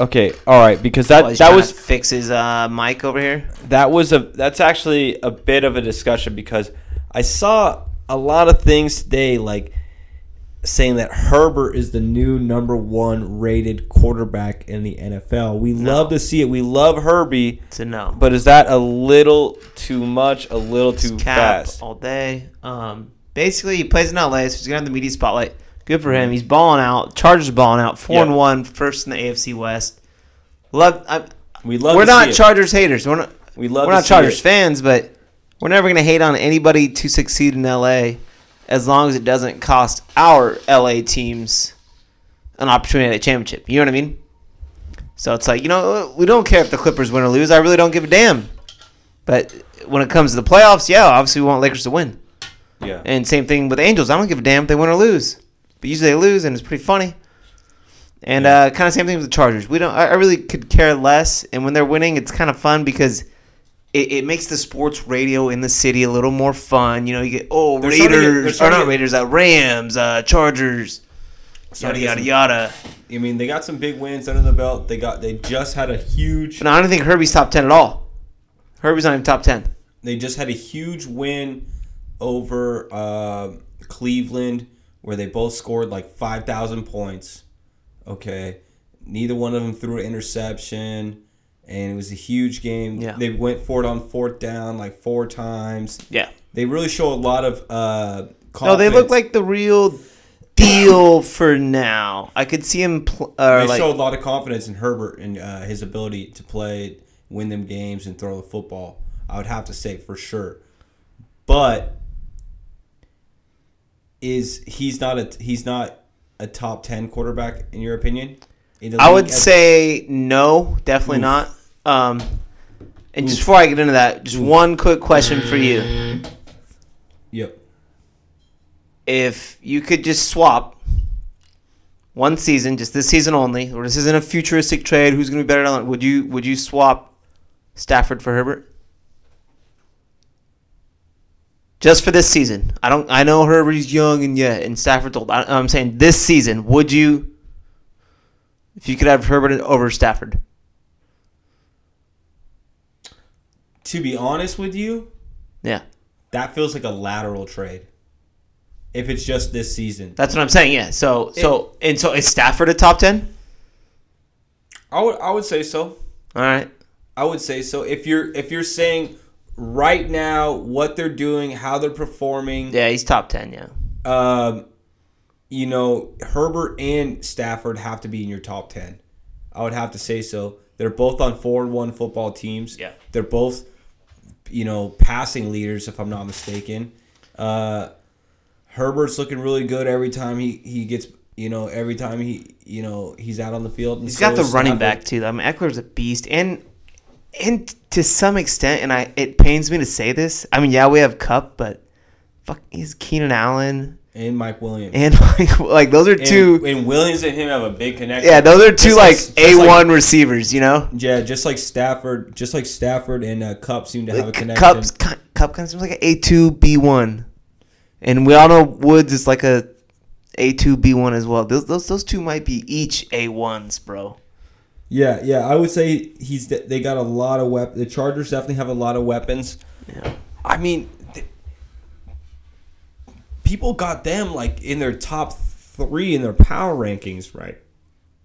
Speaker 3: Okay, all right, because that
Speaker 4: he's
Speaker 3: that was
Speaker 4: to fix his uh, mic over here.
Speaker 3: that was a that's actually a bit of a discussion because I saw a lot of things today like saying that Herbert is the new number one rated quarterback in the NFL. We love to see it. We love Herbie,
Speaker 4: To know,
Speaker 3: but is that a little too much? A little too fast?
Speaker 4: all day. Um, basically, he plays in LA, so he's gonna have the media spotlight. Good for him. He's balling out. Chargers balling out. Four and
Speaker 3: Yeah.
Speaker 4: one, first in the AFC West. Love. I,
Speaker 3: We love.
Speaker 4: we're not
Speaker 3: see it.
Speaker 4: Chargers haters. We're not.
Speaker 3: We love.
Speaker 4: we're not Chargers
Speaker 3: it.
Speaker 4: fans, but we're never gonna hate on anybody to succeed in LA, as long as it doesn't cost our LA teams an opportunity at a championship. You know what I mean? So it's like you know we don't care if the Clippers win or lose. I really don't give a damn. But when it comes to the playoffs, yeah, obviously we want Lakers to win.
Speaker 3: Yeah.
Speaker 4: And same thing with Angels. I don't give a damn if they win or lose. But usually they lose, and it's pretty funny. And uh, kind of same thing with the Chargers. We don't. I I really could care less. And when they're winning, it's kind of fun because it, it makes the sports radio in the city a little more fun. You know, you get oh
Speaker 3: They're starting
Speaker 4: Raiders, or not Raiders, uh, Rams, uh, Chargers, yada yada yada.
Speaker 3: I mean, they got some big wins under the belt. They got. They just had a huge.
Speaker 4: But I don't think Herbie's top ten at all. Herbie's not even top ten.
Speaker 3: They just had a huge win over uh, Cleveland, where they both scored like five thousand points. Okay, neither one of them threw an interception, and it was a huge game.
Speaker 4: Yeah.
Speaker 3: They went for it on fourth down like four times.
Speaker 4: Yeah.
Speaker 3: They really show a lot of. Uh,
Speaker 4: No, they look
Speaker 3: confidence.
Speaker 4: like the real deal for now. I could see him. Pl- uh,
Speaker 3: they
Speaker 4: like,
Speaker 3: show a lot of confidence in Herbert and uh, his ability to play, win them games, and throw the football. I would have to say for sure, but is he's not a he's not a top ten quarterback in your opinion?
Speaker 4: I would say no, definitely
Speaker 3: Oof.
Speaker 4: not. Um, and just before I get into that, just one quick question for you:
Speaker 3: Yep.
Speaker 4: If you could just swap one season, just this season only, or this isn't a futuristic trade, who's going to be better than? Would you would you swap Stafford for Herbert? Just for this season, I don't. I know Herbert's young and yeah, and Stafford's old. I, I'm saying this season, would you, if you could have Herbert over Stafford?
Speaker 3: To be honest with you,
Speaker 4: Yeah,
Speaker 3: that feels like a lateral trade. If it's just this season,
Speaker 4: that's what I'm saying. Yeah. So so and so is Stafford a top ten?
Speaker 3: I would I would say so.
Speaker 4: All right.
Speaker 3: I would say so. If you're if you're saying right now what they're doing, how they're performing,
Speaker 4: Yeah, he's top ten. Yeah.
Speaker 3: um, you know, Herbert and Stafford have to be in your top ten. I would have to say so. They're both on four and one football teams.
Speaker 4: Yeah.
Speaker 3: They're both, you know, passing leaders, if I'm not mistaken. Uh, Herbert's looking really good every time he, he gets, you know, every time he, you know, he's out on the field. And
Speaker 4: He's got the running
Speaker 3: Stafford.
Speaker 4: back too. I mean, Ekeler's a beast, and and to some extent, and I it pains me to say this. I mean, yeah, we have Kupp, but fuck, he's Keenan Allen
Speaker 3: and Mike Williams.
Speaker 4: and like, like those are
Speaker 3: And,
Speaker 4: two.
Speaker 3: and Williams and him have a big connection.
Speaker 4: yeah, those are two
Speaker 3: Just
Speaker 4: like a one receivers. You know,
Speaker 3: yeah, just like Stafford, just like Stafford and uh, Kupp seem to have a connection.
Speaker 4: Kupp's Kupp kind of seems like an A two B one, and we all know Woods is like a A two B one as well. Those those those two might be each A ones, bro.
Speaker 3: Yeah, yeah, I would say he's. They got a lot of weapons. The Chargers definitely have a lot of weapons.
Speaker 4: Yeah.
Speaker 3: I mean, people got them like in their top three in their power rankings, right?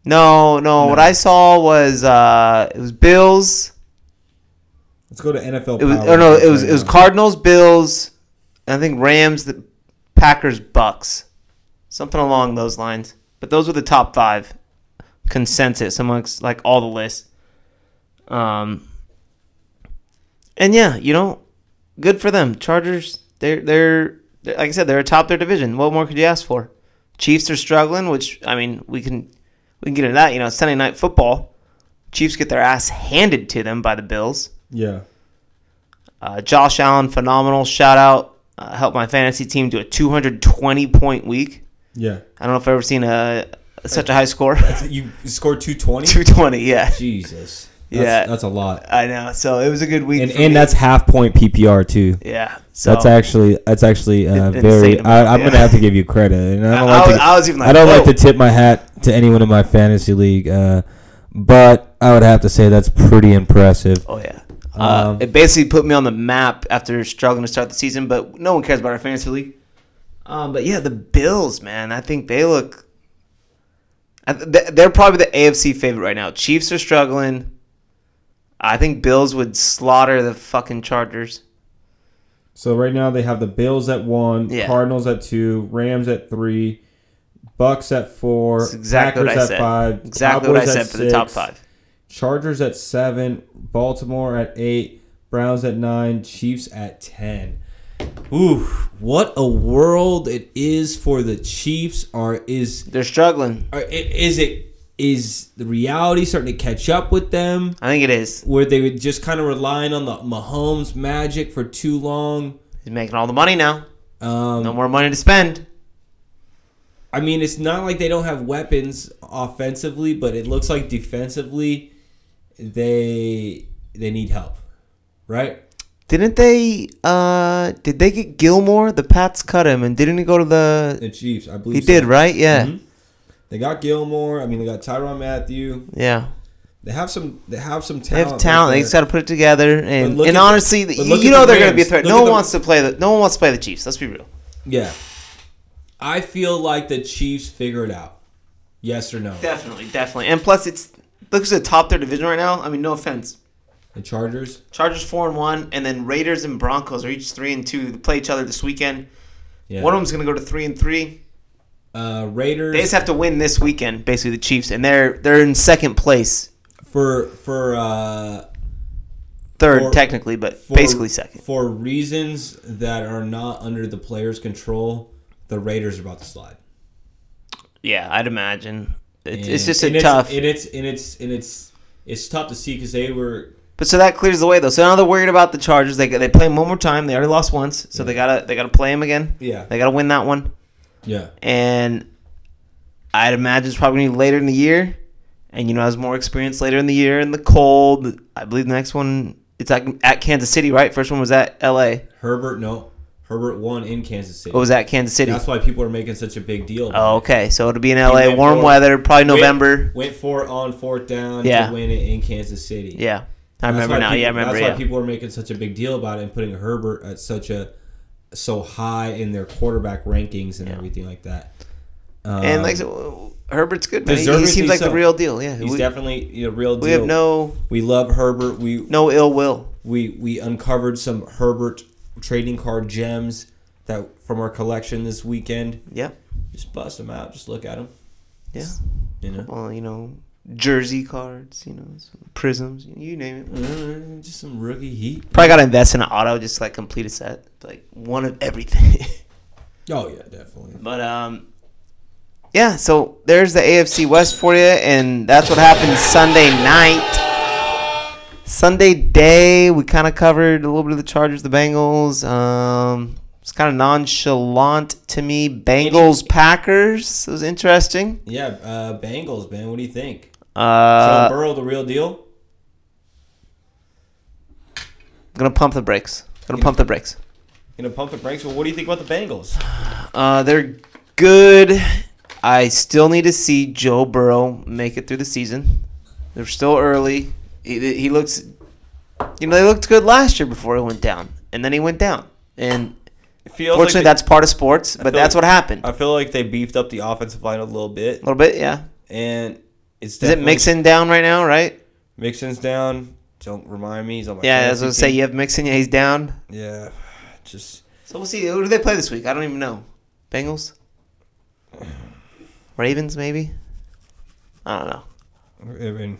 Speaker 4: No, no, What I saw was uh, it was Bills.
Speaker 3: Let's go to NFL.
Speaker 4: It was
Speaker 3: power
Speaker 4: or no, it was
Speaker 3: right
Speaker 4: it was
Speaker 3: now.
Speaker 4: Cardinals, Bills, I think Rams, the Packers, Bucs. something along those lines. But those were the top five consensus amongst like all the lists. Um, and yeah, you know, good for them. Chargers, they're, they're like I said, they're atop their division. What more could you ask for? Chiefs are struggling, which I mean, we can we can get into that. You know, Sunday night football. Chiefs get their ass handed to them by the Bills.
Speaker 3: Yeah.
Speaker 4: Uh, Josh Allen, phenomenal. Shout out. Uh, helped my fantasy team do a 220 point week.
Speaker 3: Yeah.
Speaker 4: I don't know if I've ever seen a such a high score.
Speaker 3: You scored 220?
Speaker 4: 220, yeah.
Speaker 3: Jesus. That's,
Speaker 4: Yeah.
Speaker 3: That's a lot.
Speaker 4: I know. So it was a good week.
Speaker 3: And and that's half point PPR too.
Speaker 4: yeah. So
Speaker 3: That's actually that's actually uh, very.
Speaker 4: amount,
Speaker 3: I, I'm
Speaker 4: yeah.
Speaker 3: gonna have to give you credit, and I
Speaker 4: I,
Speaker 3: don't
Speaker 4: I
Speaker 3: like
Speaker 4: was,
Speaker 3: to.
Speaker 4: I was even like,
Speaker 3: I don't like to tip my hat to anyone in my fantasy league, uh, but I would have to say that's pretty impressive.
Speaker 4: Oh yeah. Uh,
Speaker 3: Um,
Speaker 4: it basically put me on the map after struggling to start the season, but no one cares about our fantasy league. Um, but yeah, the Bills, man, I think they look. I th- they- They're probably the AFC favorite right now. Chiefs are struggling. I think Bills would slaughter the fucking Chargers.
Speaker 3: So right now they have the Bills at one,
Speaker 4: Yeah.
Speaker 3: Cardinals at two, Rams at three, Bucs at four,
Speaker 4: That's exactly
Speaker 3: Packers
Speaker 4: what I
Speaker 3: at
Speaker 4: said.
Speaker 3: five,
Speaker 4: Exactly what I
Speaker 3: Cowboys
Speaker 4: said for the top
Speaker 3: six,
Speaker 4: five.
Speaker 3: Chargers at seven, Baltimore at eight, Browns at nine, Chiefs at ten. Ooh, what a world it is for the Chiefs. Are is
Speaker 4: They're struggling.
Speaker 3: are, is it is the reality starting to catch up with them?
Speaker 4: I think it is.
Speaker 3: Where they were just kind of relying on the Mahomes magic for too long.
Speaker 4: He's making all the money now.
Speaker 3: Um,
Speaker 4: No more money to spend.
Speaker 3: I mean, it's not like they don't have weapons offensively, but it looks like defensively they they need help, right?
Speaker 4: Didn't they? Uh, did they get Gilmore? The Pats cut him, and didn't he go to the?
Speaker 3: The Chiefs, I believe
Speaker 4: He
Speaker 3: so.
Speaker 4: did, right? Yeah,
Speaker 3: Mhm. They got Gilmore. I mean, they got Tyrann Mathieu.
Speaker 4: yeah.
Speaker 3: They have some. They have some
Speaker 4: They
Speaker 3: talent.
Speaker 4: have talent.
Speaker 3: right
Speaker 4: they just got to put it together. And and
Speaker 3: the-
Speaker 4: honestly, you, know
Speaker 3: the
Speaker 4: they're going to be a threat.
Speaker 3: Look
Speaker 4: No one
Speaker 3: the-
Speaker 4: wants to play the. No one wants to play the Chiefs. Let's be real.
Speaker 3: Yeah. I feel like the Chiefs figure it out. Yes or no?
Speaker 4: Definitely, definitely. And plus, it's looks at top their division right now. I mean, no offense.
Speaker 3: The Chargers.
Speaker 4: Chargers four and one, and then Raiders and Broncos are each three and two. They play each other this weekend.
Speaker 3: Yeah.
Speaker 4: One of them's going to go to three and three.
Speaker 3: Uh, Raiders.
Speaker 4: They just have to win this weekend, basically the Chiefs, and they're they're in second place,
Speaker 3: for for uh,
Speaker 4: third
Speaker 3: For-
Speaker 4: technically, but
Speaker 3: for,
Speaker 4: basically second.
Speaker 3: For reasons that are not under the player's control, the Raiders are about to slide.
Speaker 4: Yeah, I'd imagine. It's, it's just a
Speaker 3: and
Speaker 4: tough.
Speaker 3: and it's and it's and it's it's tough to see because they were
Speaker 4: But so that clears the way though. So now they're worried about the Chargers. They they play them one more time. They already lost once, so they gotta they gotta play them again.
Speaker 3: Yeah.
Speaker 4: They gotta win that one.
Speaker 3: Yeah
Speaker 4: And I'd imagine it's probably gonna be later in the year. And you know, has more experience later in the year in the cold. I believe the next one it's at, at Kansas City, right? First one was at L.A.
Speaker 3: Herbert no Herbert won in Kansas City.
Speaker 4: Oh, what was that? Kansas City.
Speaker 3: That's why people are making such a big deal.
Speaker 4: Oh, okay. So it'll be in L.A. Warm
Speaker 3: for-
Speaker 4: weather, probably November.
Speaker 3: Went, for it on fourth down
Speaker 4: Yeah.
Speaker 3: to win it in Kansas City.
Speaker 4: Yeah, I remember now.
Speaker 3: people-
Speaker 4: yeah, I remember.
Speaker 3: That's
Speaker 4: Yeah.
Speaker 3: why people are making such a big deal about it and putting Herbert at such a so high in their quarterback rankings and everything like that. Um,
Speaker 4: and like so, Herbert's good, man. He, seems like the real deal. Yeah,
Speaker 3: he's
Speaker 4: we,
Speaker 3: definitely a real deal.
Speaker 4: we have no
Speaker 3: We love Herbert. We
Speaker 4: no ill will.
Speaker 3: we we uncovered some Herbert trading card gems that from our collection this weekend.
Speaker 4: Yeah,
Speaker 3: Just bust them out. Just look at them.
Speaker 4: yeah.
Speaker 3: You know,
Speaker 4: Well, you know, jersey cards. You know, prisms. You name it.
Speaker 3: Uh, just some rookie heat.
Speaker 4: Probably got to invest in an auto just to, like complete a set, like one of everything.
Speaker 3: Oh yeah, definitely.
Speaker 4: but um, yeah. So there's the AFC West for you, and that's what happened Sunday night. Sunday day, we kind of covered a little bit of the Chargers, the Bengals. Um, it's kind of nonchalant to me. Bengals Packers. It was interesting.
Speaker 3: Yeah, uh, Bengals, man. What do you think?
Speaker 4: Uh,
Speaker 3: Joe Burrow, the real deal.
Speaker 4: I'm gonna pump the brakes. Gonna pump the brakes.
Speaker 3: Gonna pump the brakes. Well, what do you think about the Bengals?
Speaker 4: Uh, they're good. I still need to see Joe Burrow make it through the season. They're still early. He, he looks, you know, they looked good last year before he went down, and then he went down. And fortunately,
Speaker 3: like they-
Speaker 4: that's part of sports. But that's
Speaker 3: like-
Speaker 4: what happened.
Speaker 3: I feel like they beefed up the offensive line a little bit,
Speaker 4: A little bit, yeah.
Speaker 3: and it's
Speaker 4: Is it Mixon down right now? Right?
Speaker 3: Mixon's down. Don't remind me. He's on my
Speaker 4: Yeah, I was gonna say you have Mixon. Yeah, he's down.
Speaker 3: Yeah, just
Speaker 4: So we'll see. Who do they play this week? I don't even know. Bengals. Ravens, maybe. I don't know.
Speaker 3: I mean,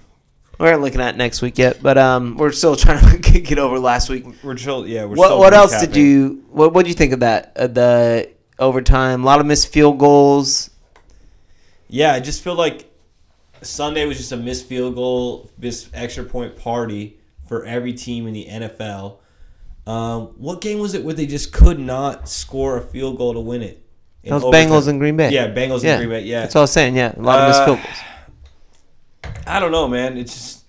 Speaker 4: We aren't looking at next week yet, but um, we're still trying to get over last week.
Speaker 3: we're chill. Yeah, we're
Speaker 4: What
Speaker 3: still
Speaker 4: What else did you? What What did you think of that? Uh, the overtime, a lot of missed field goals.
Speaker 3: Yeah, I just feel like Sunday was just a missed field goal, missed extra point party for every team in the NFL. Um, what game was it where they just could not score a field goal to win it? In
Speaker 4: Those
Speaker 3: overtime?
Speaker 4: Bengals and Green Bay.
Speaker 3: Yeah, Bengals and Green Bay. Yeah,
Speaker 4: that's what I was saying. Yeah, a lot of missed
Speaker 3: Uh,
Speaker 4: field goals.
Speaker 3: I don't know, man. It's just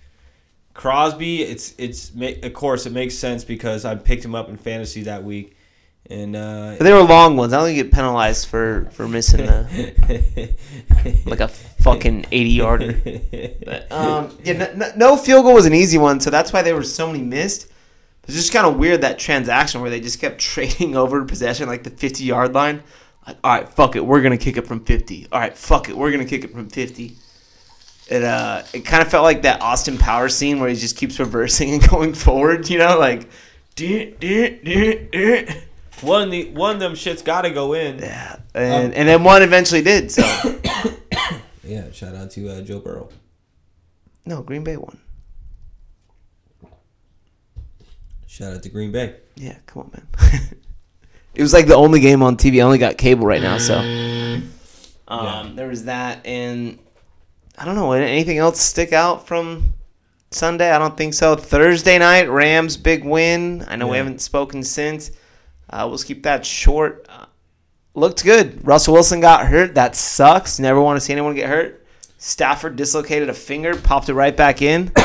Speaker 3: Crosby. It's it's of course it makes sense because I picked him up in fantasy that week, and uh,
Speaker 4: they were long ones. I don't get penalized for for missing the like a fucking eighty yarder. But, um, yeah, no, no, field goal was an easy one, so that's why there were so many missed. It's just kind of weird that transaction where they just kept trading over possession, like the fifty yard line. Like, all right, fuck it, we're gonna kick it from fifty. All right, fuck it, we're gonna kick it from fifty. It uh, it kind of felt like that Austin Powers scene where he just keeps reversing and going forward. You know, like, "Duh, duh, duh, duh."
Speaker 3: One of the one of them shits got to go in.
Speaker 4: yeah, and and then one eventually did. So
Speaker 3: Yeah, shout out to uh, Joe Burrow.
Speaker 4: no, Green Bay won.
Speaker 3: Shout out to Green Bay.
Speaker 4: Yeah, come on, man. it was like the only game on TV. I only got cable right now, so. Um,
Speaker 3: Yeah.
Speaker 4: There was that, and I don't know. Anything else stick out from Sunday? I don't think so. Thursday night, Rams big win. I know we haven't spoken since. Uh, we'll keep that short. Uh, looked good. Russell Wilson got hurt. That sucks. Never want to see anyone get hurt. Stafford dislocated a finger, popped it right back in.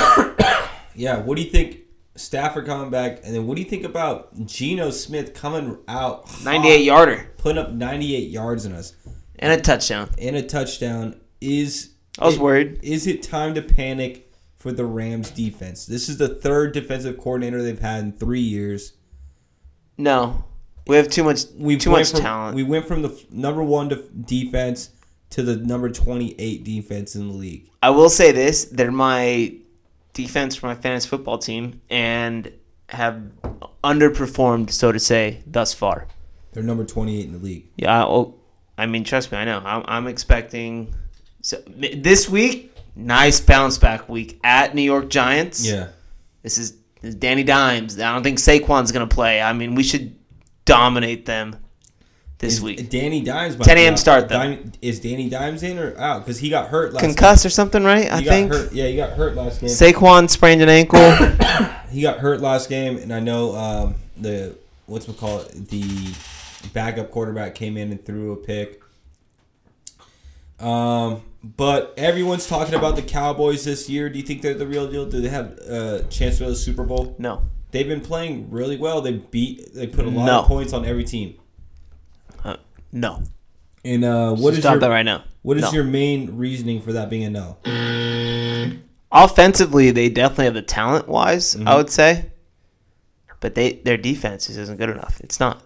Speaker 3: Yeah, what do you think? Stafford coming back, and then what do you think about Geno Smith coming out hot,
Speaker 4: 98 yarder
Speaker 3: putting up 98 yards in us
Speaker 4: and a touchdown.
Speaker 3: and a touchdown? Is
Speaker 4: I was
Speaker 3: it-
Speaker 4: worried.
Speaker 3: Is it time to panic for the Rams defense? This is the third defensive coordinator they've had in three years.
Speaker 4: No, we have too much.
Speaker 3: We
Speaker 4: too much
Speaker 3: from,
Speaker 4: talent.
Speaker 3: We went from the f- number one def- defense to the number 28 defense in the league.
Speaker 4: I will say this: they're my defense for my fantasy football team, and have underperformed, so to say, thus far.
Speaker 3: They're number 28 in the league.
Speaker 4: Yeah, I, oh, I mean, trust me, I know. I'm, I'm expecting so, this week. Nice bounce back week at New York Giants.
Speaker 3: Yeah.
Speaker 4: This is, this is Danny Dimes. I don't think Saquon's gonna play. I mean, we should dominate them this
Speaker 3: Is
Speaker 4: week.
Speaker 3: Danny Dimes. might
Speaker 4: 10 a.m. start, though.
Speaker 3: Dim- is Danny Dimes in or out? Because he got hurt last.
Speaker 4: Concussed or something, right? I
Speaker 3: he got
Speaker 4: think.
Speaker 3: hurt. Yeah, he got hurt last game.
Speaker 4: Saquon sprained an ankle.
Speaker 3: he got hurt last game, and I know um, the what's we call it the backup quarterback came in and threw a pick. Um, but everyone's talking about the Cowboys this year. Do you think they're the real deal? Do they have a chance to to the Super Bowl?
Speaker 4: no.
Speaker 3: They've been playing really well. They beat. They put a lot
Speaker 4: No.
Speaker 3: of points on every team.
Speaker 4: Uh, no.
Speaker 3: And uh, what is
Speaker 4: Stop
Speaker 3: your
Speaker 4: that right now.
Speaker 3: what is
Speaker 4: No.
Speaker 3: your main reasoning for that being a no?
Speaker 4: Offensively, they definitely have the talent wise,
Speaker 3: Mm-hmm.
Speaker 4: I would say. But they their defense just isn't good enough. It's not.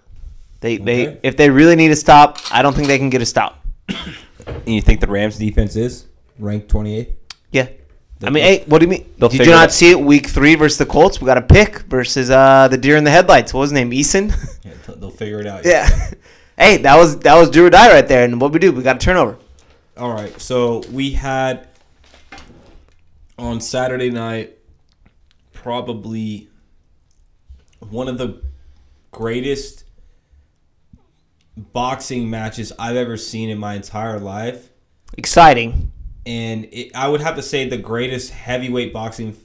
Speaker 4: They they if they really need a stop, I don't think they can get a stop.
Speaker 3: And you think the Rams defense is ranked 28th?
Speaker 4: Yeah. I mean, hey, what do you mean? Did you
Speaker 3: it
Speaker 4: not
Speaker 3: out.
Speaker 4: see it week three versus the Colts? We got a pick versus uh, the deer in the headlights. What was his name? Eason?
Speaker 3: Yeah, they'll figure it out.
Speaker 4: yeah. hey, that was that was do or die right there. And what we do? We got a turnover.
Speaker 3: All right. So we had on Saturday night probably one of the greatest boxing matches I've ever seen in my entire life.
Speaker 4: Exciting.
Speaker 3: And it, I would have to say the greatest heavyweight boxing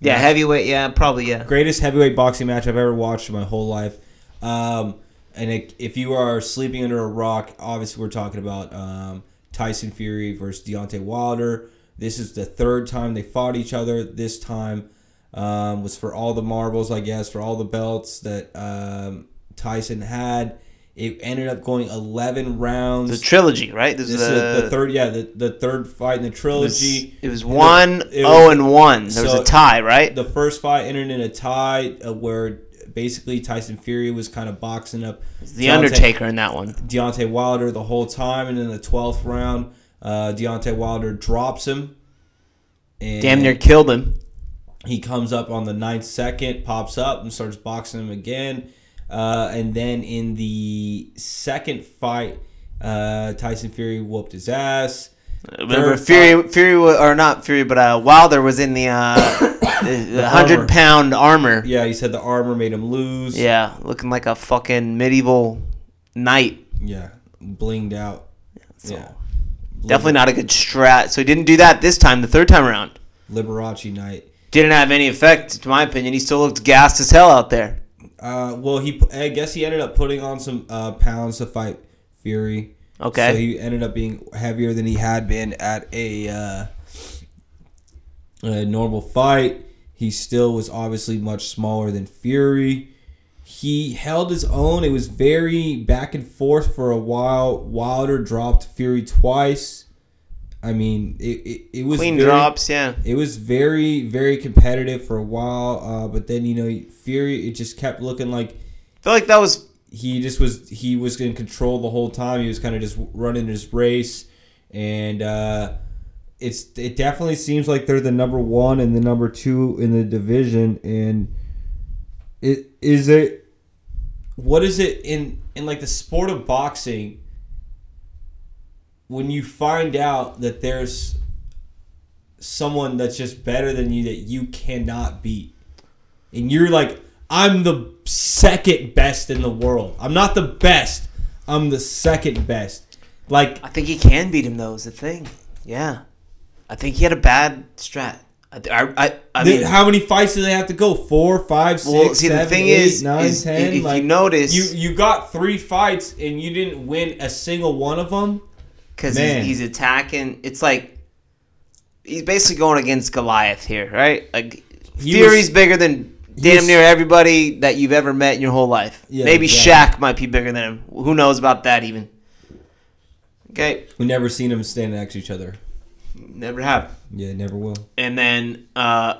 Speaker 4: Yeah,
Speaker 3: match-
Speaker 4: heavyweight. Yeah, probably. Yeah.
Speaker 3: greatest heavyweight boxing match I've ever watched in my whole life. Um, and it, if you are sleeping under a rock, obviously we're talking about um, Tyson Fury versus Deontay Wilder. This is the third time they fought each other. This time um, was for all the marbles, I guess, for all the belts that um, Tyson had. It ended up going 11 rounds.
Speaker 4: The trilogy, right? This,
Speaker 3: this
Speaker 4: is
Speaker 3: is the third, yeah, the, the third fight in the
Speaker 4: It was,
Speaker 3: trilogy.
Speaker 4: it was
Speaker 3: And the- it was-
Speaker 4: and one. There was
Speaker 3: so
Speaker 4: a tie, right?
Speaker 3: the first fight ended in a tie uh, where basically Tyson Fury was kind of boxing up
Speaker 4: the
Speaker 3: Deontay-
Speaker 4: Undertaker in that one.
Speaker 3: Deontay Wilder the whole time, and in the twelfth round, uh, Deontay Wilder drops him. And
Speaker 4: Damn near killed him.
Speaker 3: he comes up on the ninth second, pops up and starts boxing him again. Uh, and then in the second fight, Uh, Tyson Fury whooped his ass.
Speaker 4: Remember
Speaker 3: Third
Speaker 4: Fury, Fury or not Fury, but uh, Wilder was in the, uh, the, hundred pound armor.
Speaker 3: Yeah, he said the armor made him lose.
Speaker 4: Yeah, looking like a fucking medieval knight.
Speaker 3: Yeah, blinged out.
Speaker 4: So-
Speaker 3: yeah,
Speaker 4: Definitely not a good strat. So he didn't do that this time. The third time around
Speaker 3: Liberace night.
Speaker 4: didn't have any effect, to my opinion. He still looked gassed as hell out there.
Speaker 3: Uh, well, he I guess he ended up putting on some uh, pounds to fight Fury.
Speaker 4: Okay.
Speaker 3: So he ended up being heavier than he had been at a, uh, a normal fight. He still was obviously much smaller than Fury. He held his own. It was very back and forth for a while. Wilder dropped Fury twice. I mean, it, it, it was
Speaker 4: Clean
Speaker 3: very-
Speaker 4: drops, yeah.
Speaker 3: it was very, very competitive for a while, uh, but then you know Fury, it just kept looking like
Speaker 4: I feel like that was
Speaker 3: he just was he was in control the whole time. He was kind of just running his race, and uh, it's it definitely seems like they're the number one and the number two in the division. And it is it what is it in in like the sport of boxing when you find out that there's someone that's just better than you that you cannot beat and you're like i'm the second best in the world i'm not the best i'm the second best like
Speaker 4: I think he can beat him though. Is the thing. Yeah, I think he had a bad strat. I, I, I, mean,
Speaker 3: how many fights do they have to go four five six
Speaker 4: Well, see, the thing
Speaker 3: eight,
Speaker 4: is-
Speaker 3: nine,
Speaker 4: is
Speaker 3: 10?
Speaker 4: if you
Speaker 3: Like,
Speaker 4: notice-
Speaker 3: you you got three fights and you didn't win a single one of them
Speaker 4: because he's, he's attacking. It's like he's basically going against Goliath here, right? Like
Speaker 3: He
Speaker 4: Fury's
Speaker 3: was-
Speaker 4: bigger than damn
Speaker 3: was-
Speaker 4: near everybody that you've ever met in your whole life.
Speaker 3: Yeah,
Speaker 4: Maybe
Speaker 3: exactly.
Speaker 4: Shaq might be bigger than him. Who knows about that even? Okay,
Speaker 3: we never seen them stand next to each other
Speaker 4: never have.
Speaker 3: yeah never will
Speaker 4: and then uh,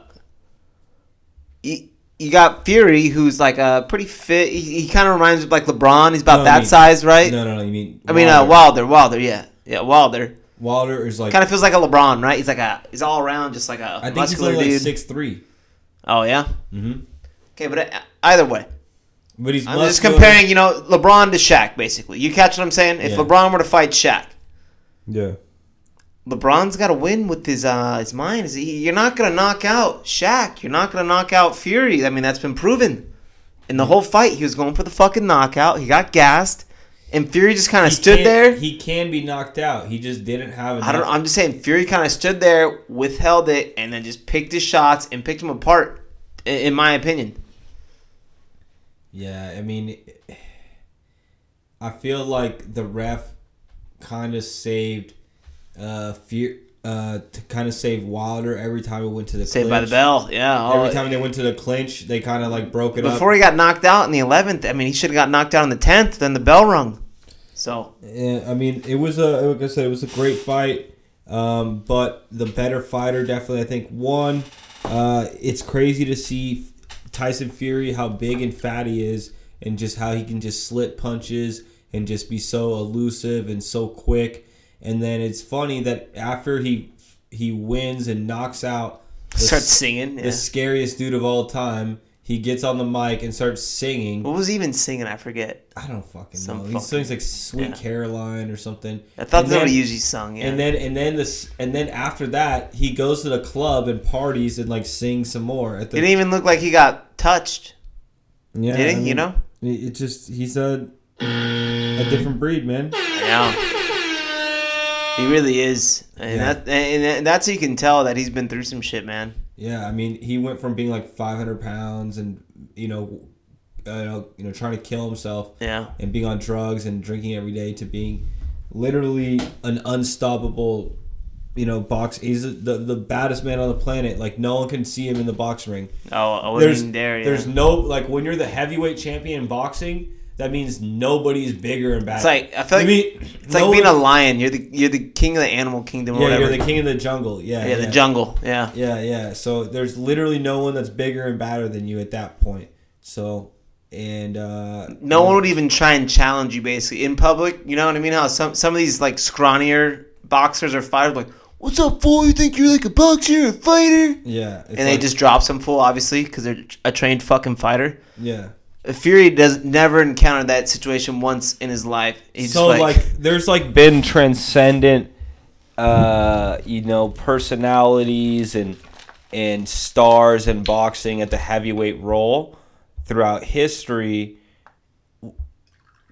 Speaker 4: you, you got Fury, who's like a pretty fit. He, he kind of reminds me of like LeBron. He's about
Speaker 3: No, I
Speaker 4: that
Speaker 3: mean-
Speaker 4: size, right?
Speaker 3: no no no you mean
Speaker 4: I mean, uh, Wilder, Wilder, yeah, yeah, Wilder.
Speaker 3: Wilder is like
Speaker 4: Kind of feels like a LeBron, right? He's like a, he's all around just like a
Speaker 3: I think he's
Speaker 4: muscular
Speaker 3: like
Speaker 4: dude.
Speaker 3: six three
Speaker 4: Oh yeah.
Speaker 3: mm-hmm.
Speaker 4: Okay, but uh, either way,
Speaker 3: but he's
Speaker 4: I'm just
Speaker 3: muscular.
Speaker 4: comparing, you know, LeBron to Shaq, basically. You catch what I'm saying? If
Speaker 3: Yeah.
Speaker 4: LeBron were to fight Shaq,
Speaker 3: yeah
Speaker 4: LeBron's got to win with his uh his mind. Is he, you're not gonna knock out Shaq. You're not gonna knock out Fury. I mean, that's been proven. In the whole fight, he was going for the fucking knockout. He got gassed, and Fury just kind of stood there.
Speaker 3: He can be knocked out. He just didn't have enough.
Speaker 4: I don't. I'm just saying, Fury kind of stood there, withheld it, and then just picked his shots and picked him apart. In my opinion,
Speaker 3: Yeah, I mean, I feel like the ref kind of saved uh fear uh to kind of save Wilder every time it went to the
Speaker 4: saved by the bell. Yeah.
Speaker 3: Every time they went to the clinch, they kind of like broke it
Speaker 4: before
Speaker 3: up.
Speaker 4: Before he got knocked out in the 11th, I mean, he should have got knocked out in the 10th. Then the bell rung. So
Speaker 3: Yeah, I mean, it was a like I said, it was a great fight. Um, but the better fighter definitely, I think, won. Uh, it's crazy to see Tyson Fury how big and fat he is, and just how he can just slit punches and just be so elusive and so quick. And then it's funny that after he he wins and knocks out the,
Speaker 4: starts singing.
Speaker 3: the scariest dude of all time, he gets on the mic and starts singing.
Speaker 4: What was he even singing? I forget.
Speaker 3: I don't fucking
Speaker 4: Some
Speaker 3: know. He
Speaker 4: fucking-
Speaker 3: sings like "Sweet
Speaker 4: yeah.
Speaker 3: Caroline" or something.
Speaker 4: I thought
Speaker 3: And
Speaker 4: that's what
Speaker 3: then-
Speaker 4: he usually sung. Yeah.
Speaker 3: And then and then this and then after that, he goes to the club and parties and like sings some more. At the,
Speaker 4: It didn't even look like he got touched.
Speaker 3: yeah,
Speaker 4: did he?
Speaker 3: I
Speaker 4: You know?
Speaker 3: it just he's a a different breed, man.
Speaker 4: Yeah. He really is, and
Speaker 3: Yeah.
Speaker 4: that and that's how you can tell that he's been through some shit, man.
Speaker 3: Yeah, I mean, he went from being like 500 pounds and you know, uh, you know, trying to kill himself
Speaker 4: Yeah.
Speaker 3: and being on drugs and drinking every day to being literally an unstoppable, you know, box. He's the the baddest man on the planet. Like no one can see him in the box ring.
Speaker 4: Oh, I wasn't
Speaker 3: there's
Speaker 4: there. Yeah.
Speaker 3: there's no like when you're the heavyweight champion in boxing, that means nobody's bigger and badder.
Speaker 4: It's like I feel like
Speaker 3: mean,
Speaker 4: it's like being a lion. You're the you're the king of the animal kingdom. Or
Speaker 3: yeah,
Speaker 4: whatever.
Speaker 3: you're the king of the jungle. Yeah,
Speaker 4: yeah, the jungle. Yeah.
Speaker 3: Yeah, yeah. So there's literally no one that's bigger and badder than you at that point. So and uh
Speaker 4: No one would even try and challenge you basically in public. You know what I mean? How some some of these like scrawnier boxers or fighters like, "What's up, fool? You think you're like a boxer, a fighter?"
Speaker 3: Yeah,
Speaker 4: and they just drop some fool, obviously, because they're a trained fucking fighter.
Speaker 3: yeah.
Speaker 4: Fury does never encountered that situation once in his life. He's
Speaker 3: so
Speaker 4: like,
Speaker 3: like, there's like been transcendent uh you know personalities and and stars in boxing at the heavyweight role throughout history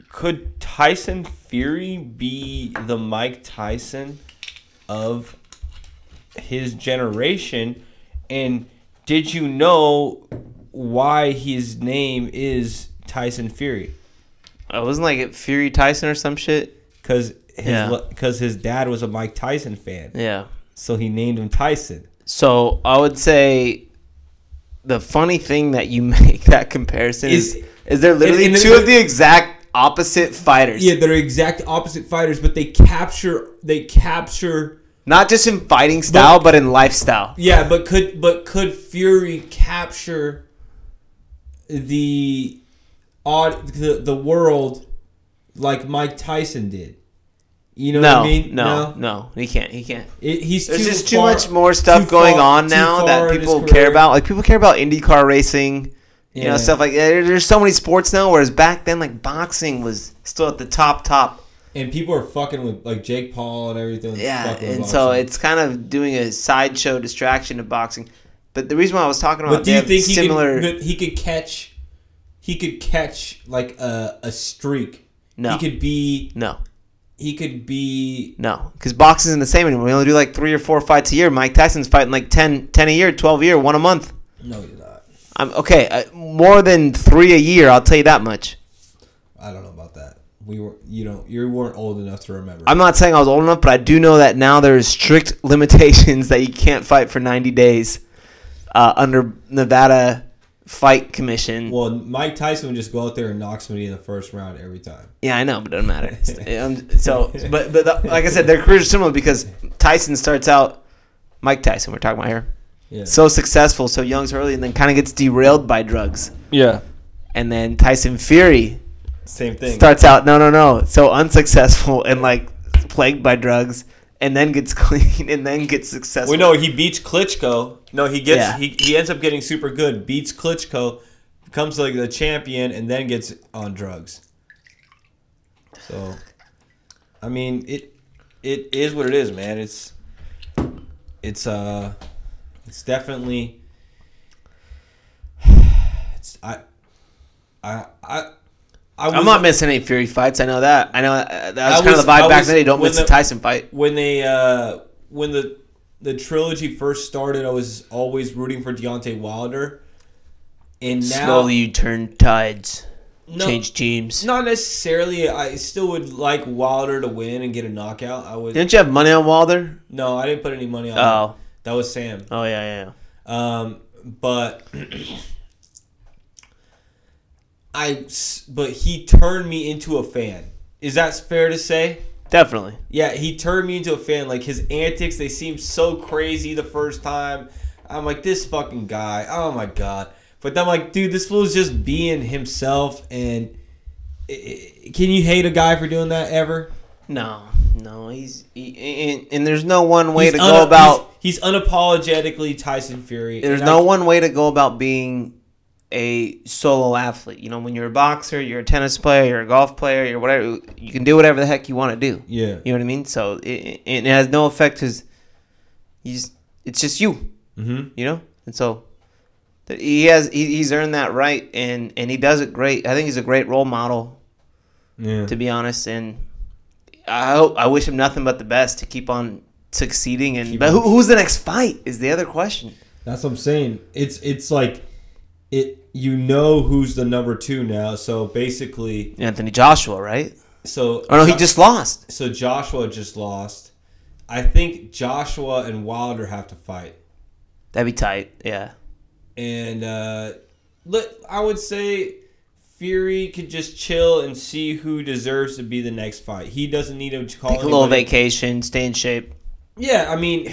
Speaker 3: could Tyson Fury be the Mike Tyson of his generation and did you know why his name is Tyson Fury
Speaker 4: it wasn't like it Fury Tyson or some shit.
Speaker 3: because his
Speaker 4: Yeah.
Speaker 3: because his dad was a Mike Tyson fan,
Speaker 4: Yeah.
Speaker 3: so he named him Tyson.
Speaker 4: So I would say the funny thing that you make that comparison is
Speaker 3: Is-
Speaker 4: is, they're literally
Speaker 3: and- and
Speaker 4: two of the exact opposite fighters.
Speaker 3: Yeah, they're exact opposite fighters, but they capture they capture.
Speaker 4: Not just in fighting style, but, in lifestyle.
Speaker 3: Yeah, but could but could Fury capture the odd the, the world like Mike Tyson did? You know
Speaker 4: No,
Speaker 3: what I mean?
Speaker 4: no, no, he can't. He can't.
Speaker 3: It, he's
Speaker 4: There's
Speaker 3: too
Speaker 4: just too much more stuff
Speaker 3: too
Speaker 4: going
Speaker 3: far-
Speaker 4: on now that people care about. Like people care about IndyCar racing, you
Speaker 3: Yeah.
Speaker 4: know, stuff like that. There's so many sports now. Whereas back then, like boxing was still at the top, top.
Speaker 3: and people are fucking with like Jake Paul and everything.
Speaker 4: Yeah, and so it's kind of doing a sideshow distraction of boxing. But the reason why I was talking about
Speaker 3: But do you think
Speaker 4: have
Speaker 3: he
Speaker 4: similar?
Speaker 3: could, he could catch? He could catch like a, a streak.
Speaker 4: No.
Speaker 3: He could be.
Speaker 4: no,
Speaker 3: He could be.
Speaker 4: no, because boxing isn't the same anymore. We only do like three or four fights a year. Mike Tyson's fighting like 10, 10 a year, twelve a year, one a month.
Speaker 3: No, you're not.
Speaker 4: I'm okay. Uh, more than three a year, I'll tell you that much.
Speaker 3: I don't know about that. We were. You know, you weren't old enough to remember.
Speaker 4: I'm not saying I was old enough, but I do know that now there's strict limitations that you can't fight for 90 days uh, under Nevada Fight Commission.
Speaker 3: well, Mike Tyson would just go out there and knock somebody in the first round every time.
Speaker 4: Yeah, I know, but it doesn't matter. um, so, but but the, like I said, their careers are similar because Tyson starts out, Mike Tyson, we're talking about here,
Speaker 3: Yeah.
Speaker 4: so successful, so young, so early, and then kind of gets derailed by drugs.
Speaker 3: yeah.
Speaker 4: And then Tyson Fury
Speaker 3: Same thing.
Speaker 4: starts out, no, no, no, so unsuccessful and like plagued by drugs, and then gets clean, and then gets successful.
Speaker 3: We know he beats Klitschko. No, he gets
Speaker 4: Yeah.
Speaker 3: he, he ends up getting super good. Beats Klitschko, becomes like the champion, and then gets on drugs. So, I mean it it is what it is, man. It's it's uh it's definitely it's I I I. I
Speaker 4: I'm not missing any Fury fights. I know that. I know uh, that was
Speaker 3: I
Speaker 4: kind of the vibe
Speaker 3: I
Speaker 4: back
Speaker 3: was-
Speaker 4: then. You don't miss the
Speaker 3: the-
Speaker 4: Tyson fight.
Speaker 3: when they uh when the the trilogy first started, I was always rooting for Deontay Wilder, and now
Speaker 4: Slowly you turn tides,
Speaker 3: no,
Speaker 4: change teams.
Speaker 3: Not necessarily. I still would like Wilder to win and get a knockout. I would.
Speaker 4: Didn't you have money on Wilder?
Speaker 3: no, I didn't put any money on.
Speaker 4: Oh.
Speaker 3: it. that was Sam.
Speaker 4: Oh yeah, yeah. yeah.
Speaker 3: Um, but I but he turned me into a fan. Is that fair to say?
Speaker 4: Definitely.
Speaker 3: Yeah, he turned me into a fan. Like his antics, they seemed so crazy the first time. I'm like, this fucking guy. Oh my god. But then I'm like, dude, this fool's just being himself. And i- i- can you hate a guy for doing that ever?
Speaker 4: No, no, he's he, and, and there's no one way
Speaker 3: He's
Speaker 4: to
Speaker 3: una-
Speaker 4: go about.
Speaker 3: He's, he's unapologetically Tyson Fury.
Speaker 4: There's no
Speaker 3: I-
Speaker 4: one way to go about being a solo athlete. You know, when you're a boxer, you're a tennis player, you're a golf player, you're whatever. You can do whatever the heck you want to do.
Speaker 3: Yeah.
Speaker 4: You know what I mean? So it, it, has no effect because you just, it's just you.
Speaker 3: Mm-hmm.
Speaker 4: you know and so he has he, he's earned that right and and he does it great i think he's a great role model
Speaker 3: Yeah.
Speaker 4: to be honest and i hope i wish him nothing but the best to keep on succeeding and
Speaker 3: Keep
Speaker 4: but who, who's the next fight is the other question
Speaker 3: That's what I'm saying. It's it's like it. You know who's the number two now. So basically,
Speaker 4: anthony joshua right
Speaker 3: so
Speaker 4: oh no he just lost
Speaker 3: So Joshua just lost. I think Joshua and Wilder have to fight.
Speaker 4: that'd be tight yeah
Speaker 3: And uh look, I would say Fury could just chill and see who deserves to be the next fight. He doesn't need to call
Speaker 4: take a little vacation stay in shape
Speaker 3: Yeah, I mean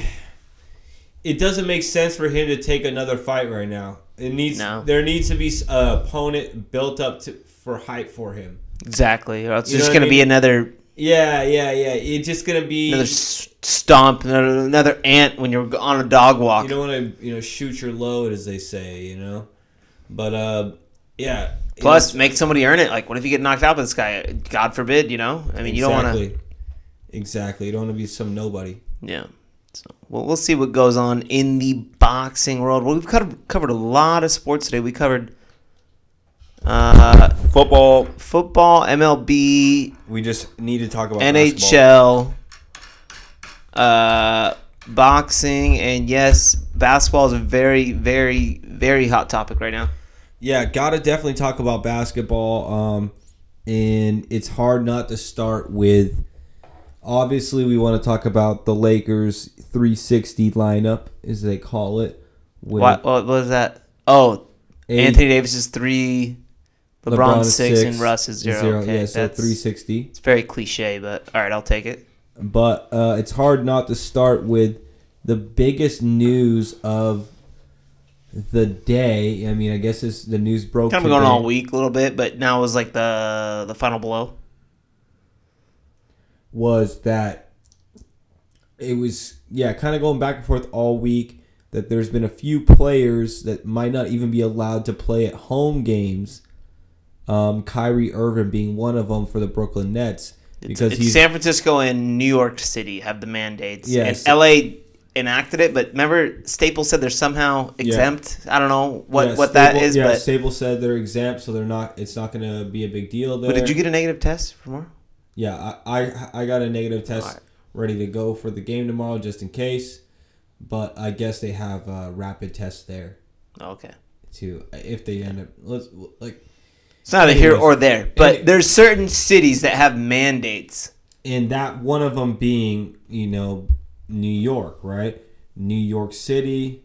Speaker 3: it doesn't make sense for him to take another fight right now. It needs
Speaker 4: No.
Speaker 3: there needs to be an opponent built up to for hype for him.
Speaker 4: exactly or else
Speaker 3: You
Speaker 4: it's just
Speaker 3: what I
Speaker 4: gonna be another
Speaker 3: Yeah, yeah, yeah. It's just gonna be
Speaker 4: another stomp another, another ant when you're on a dog walk
Speaker 3: you don't want to you know shoot your load as they say you know but uh yeah
Speaker 4: Plus, make somebody earn it. Like, what if you get knocked out by this guy? God forbid, you know. I mean, you don't want to.
Speaker 3: exactly. Exactly. You don't want to be some nobody.
Speaker 4: Yeah. Well, we'll see what goes on in the boxing world. Well, we've covered covered a lot of sports today. We covered uh,
Speaker 3: Football.
Speaker 4: football, MLB,
Speaker 3: We just need to talk about.
Speaker 4: NHL, uh, boxing, and yes, basketball is a very, very, very hot topic right now.
Speaker 3: Yeah, gotta definitely talk about basketball. Um, and it's hard not to start with. Obviously, we want to talk about the Lakers 360 lineup, as they call it. with
Speaker 4: What, what was that? Oh,
Speaker 3: eight-
Speaker 4: Anthony Davis is three, LeBron, six, and Russ is zero. Okay,
Speaker 3: yeah, so 360.
Speaker 4: it's very cliche, but all right, I'll take it.
Speaker 3: But uh, it's hard not to start with the biggest news of the day. I mean, I guess it's the news broke.
Speaker 4: Kind of been going all week a little bit, but now was like the the final blow.
Speaker 3: Was that it was yeah kind of going back and forth all week that there's been a few players that might not even be allowed to play at home games um, Kyrie Irving being one of them for the Brooklyn Nets because
Speaker 4: It's
Speaker 3: he's
Speaker 4: San Francisco and New York City have the mandates.
Speaker 3: Yeah,
Speaker 4: and
Speaker 3: so-
Speaker 4: LA enacted it, but remember Staples said they're somehow exempt. I don't know what
Speaker 3: yeah,
Speaker 4: what that
Speaker 3: Staples-
Speaker 4: is,
Speaker 3: yeah
Speaker 4: but,
Speaker 3: Staples said they're exempt so they're not it's not going to be a big deal there
Speaker 4: but did you get a negative test for more?
Speaker 3: Yeah I, I I got a negative test
Speaker 4: Alright.
Speaker 3: ready to go for the game tomorrow just in case but I guess they have uh, rapid tests there
Speaker 4: okay.
Speaker 3: too if they end up let's like
Speaker 4: It's not a here or there, but
Speaker 3: Any-
Speaker 4: there's certain cities that have mandates.
Speaker 3: and that one of them being you know New York, right? New York City,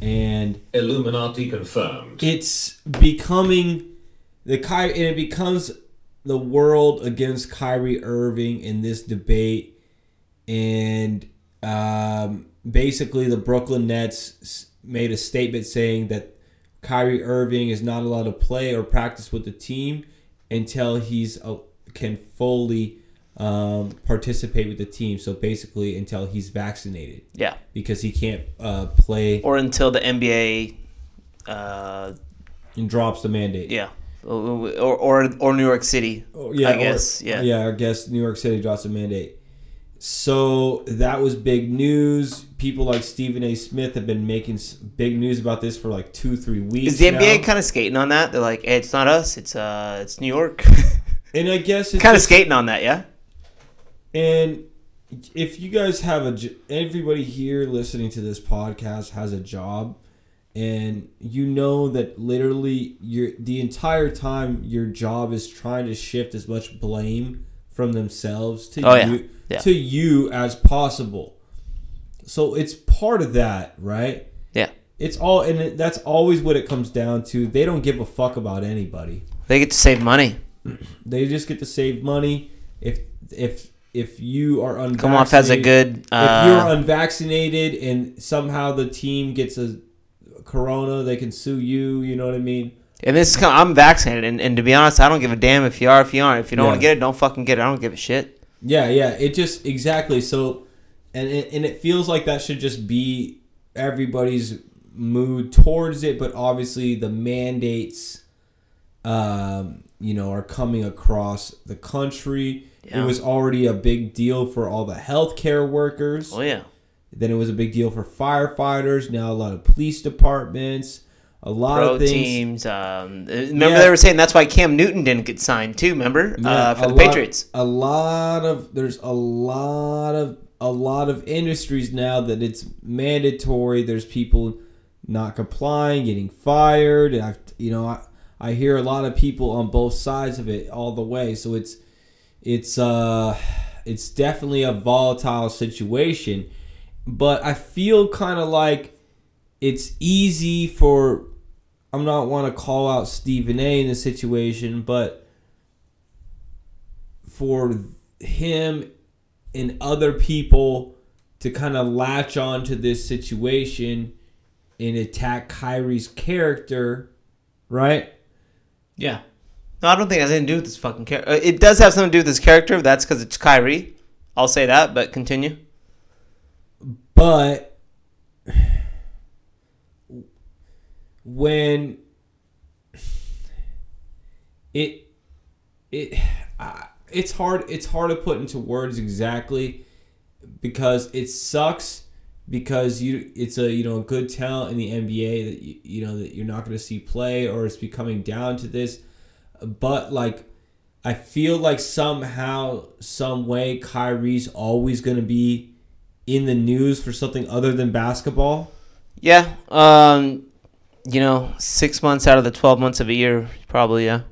Speaker 3: and
Speaker 5: Illuminati confirmed.
Speaker 3: it's becoming the Ky and it becomes the world against Kyrie Irving in this debate, and um, basically the Brooklyn Nets made a statement saying that Kyrie Irving is not allowed to play or practice with the team until he's uh, can fully um, participate with the team. So basically, until he's vaccinated,
Speaker 4: Yeah.
Speaker 3: because he can't uh, play
Speaker 4: Or until the NBA uh
Speaker 3: and drops the mandate.
Speaker 4: yeah. Or or, or New York City.
Speaker 3: Oh, yeah,
Speaker 4: I
Speaker 3: or-
Speaker 4: guess. yeah.
Speaker 3: yeah. I guess New York City drops a mandate. So that was big news. People like Stephen A. Smith have been making big news about this for like two, three weeks.
Speaker 4: Is the NBA kind of skating on that? They're like, hey, it's not us. It's uh, it's New York.
Speaker 3: And I guess it's
Speaker 4: kind of skating on that, yeah.
Speaker 3: And if you guys have a, everybody here listening to this podcast has a job, and you know that literally your the entire time your job is trying to shift as much blame from themselves to
Speaker 4: Oh,
Speaker 3: you
Speaker 4: Yeah.
Speaker 3: to you as possible. So it's part of that, right?
Speaker 4: Yeah.
Speaker 3: It's all, and it, that's always what it comes down to. They don't give a fuck about anybody.
Speaker 4: They get to save money.
Speaker 3: They just get to save money. If if if you are unvaccinated,
Speaker 4: Come off has a good.
Speaker 3: if you're
Speaker 4: Uh,
Speaker 3: unvaccinated and somehow the team gets a corona, they can sue you. You know what I mean?
Speaker 4: and this is kind I'm vaccinated, and, and to be honest, I don't give a damn if you are, if you aren't. If you don't want to get it, don't fucking get it. I don't give a shit.
Speaker 3: Yeah, yeah. It just exactly so, and it, and it feels like that should just be everybody's mood towards it. But obviously, the mandates, um, you know, are coming across the country.
Speaker 4: Yeah.
Speaker 3: It was already a big deal for all the healthcare workers.
Speaker 4: Oh yeah.
Speaker 3: Then it was a big deal for firefighters. Now a lot of police departments, a lot
Speaker 4: Pro
Speaker 3: of things.
Speaker 4: teams. Um, remember
Speaker 3: Yeah.
Speaker 4: they were saying that's why Cam Newton didn't get signed too. Remember
Speaker 3: Yeah,
Speaker 4: uh, for the
Speaker 3: lot-
Speaker 4: Patriots.
Speaker 3: A lot of there's a lot of a lot of industries now that it's mandatory. There's people not complying, getting fired. I've you know I, I hear a lot of people on both sides of it all the way. So it's it's uh it's definitely a volatile situation. But I feel kind of like it's easy for I'm not want to call out Stephen A in this situation, but for him and other people to kind of latch on to this situation and attack Kyrie's character, right?
Speaker 4: Yeah. No, I don't think it has anything to do with this fucking character. Uh, it does have something to do with his character. That's because it's Kyrie. I'll say that, but continue.
Speaker 3: But when it it I it's hard it's hard to put into words exactly because it sucks because you it's a you know a good talent in the NBA that you, you know that you're not going to see play or it's becoming down to this. But like I feel like somehow some way Kyrie's always going to be in the news for something other than basketball
Speaker 4: Yeah. Um, you know, six months out of the twelve months of a year, probably. Yeah.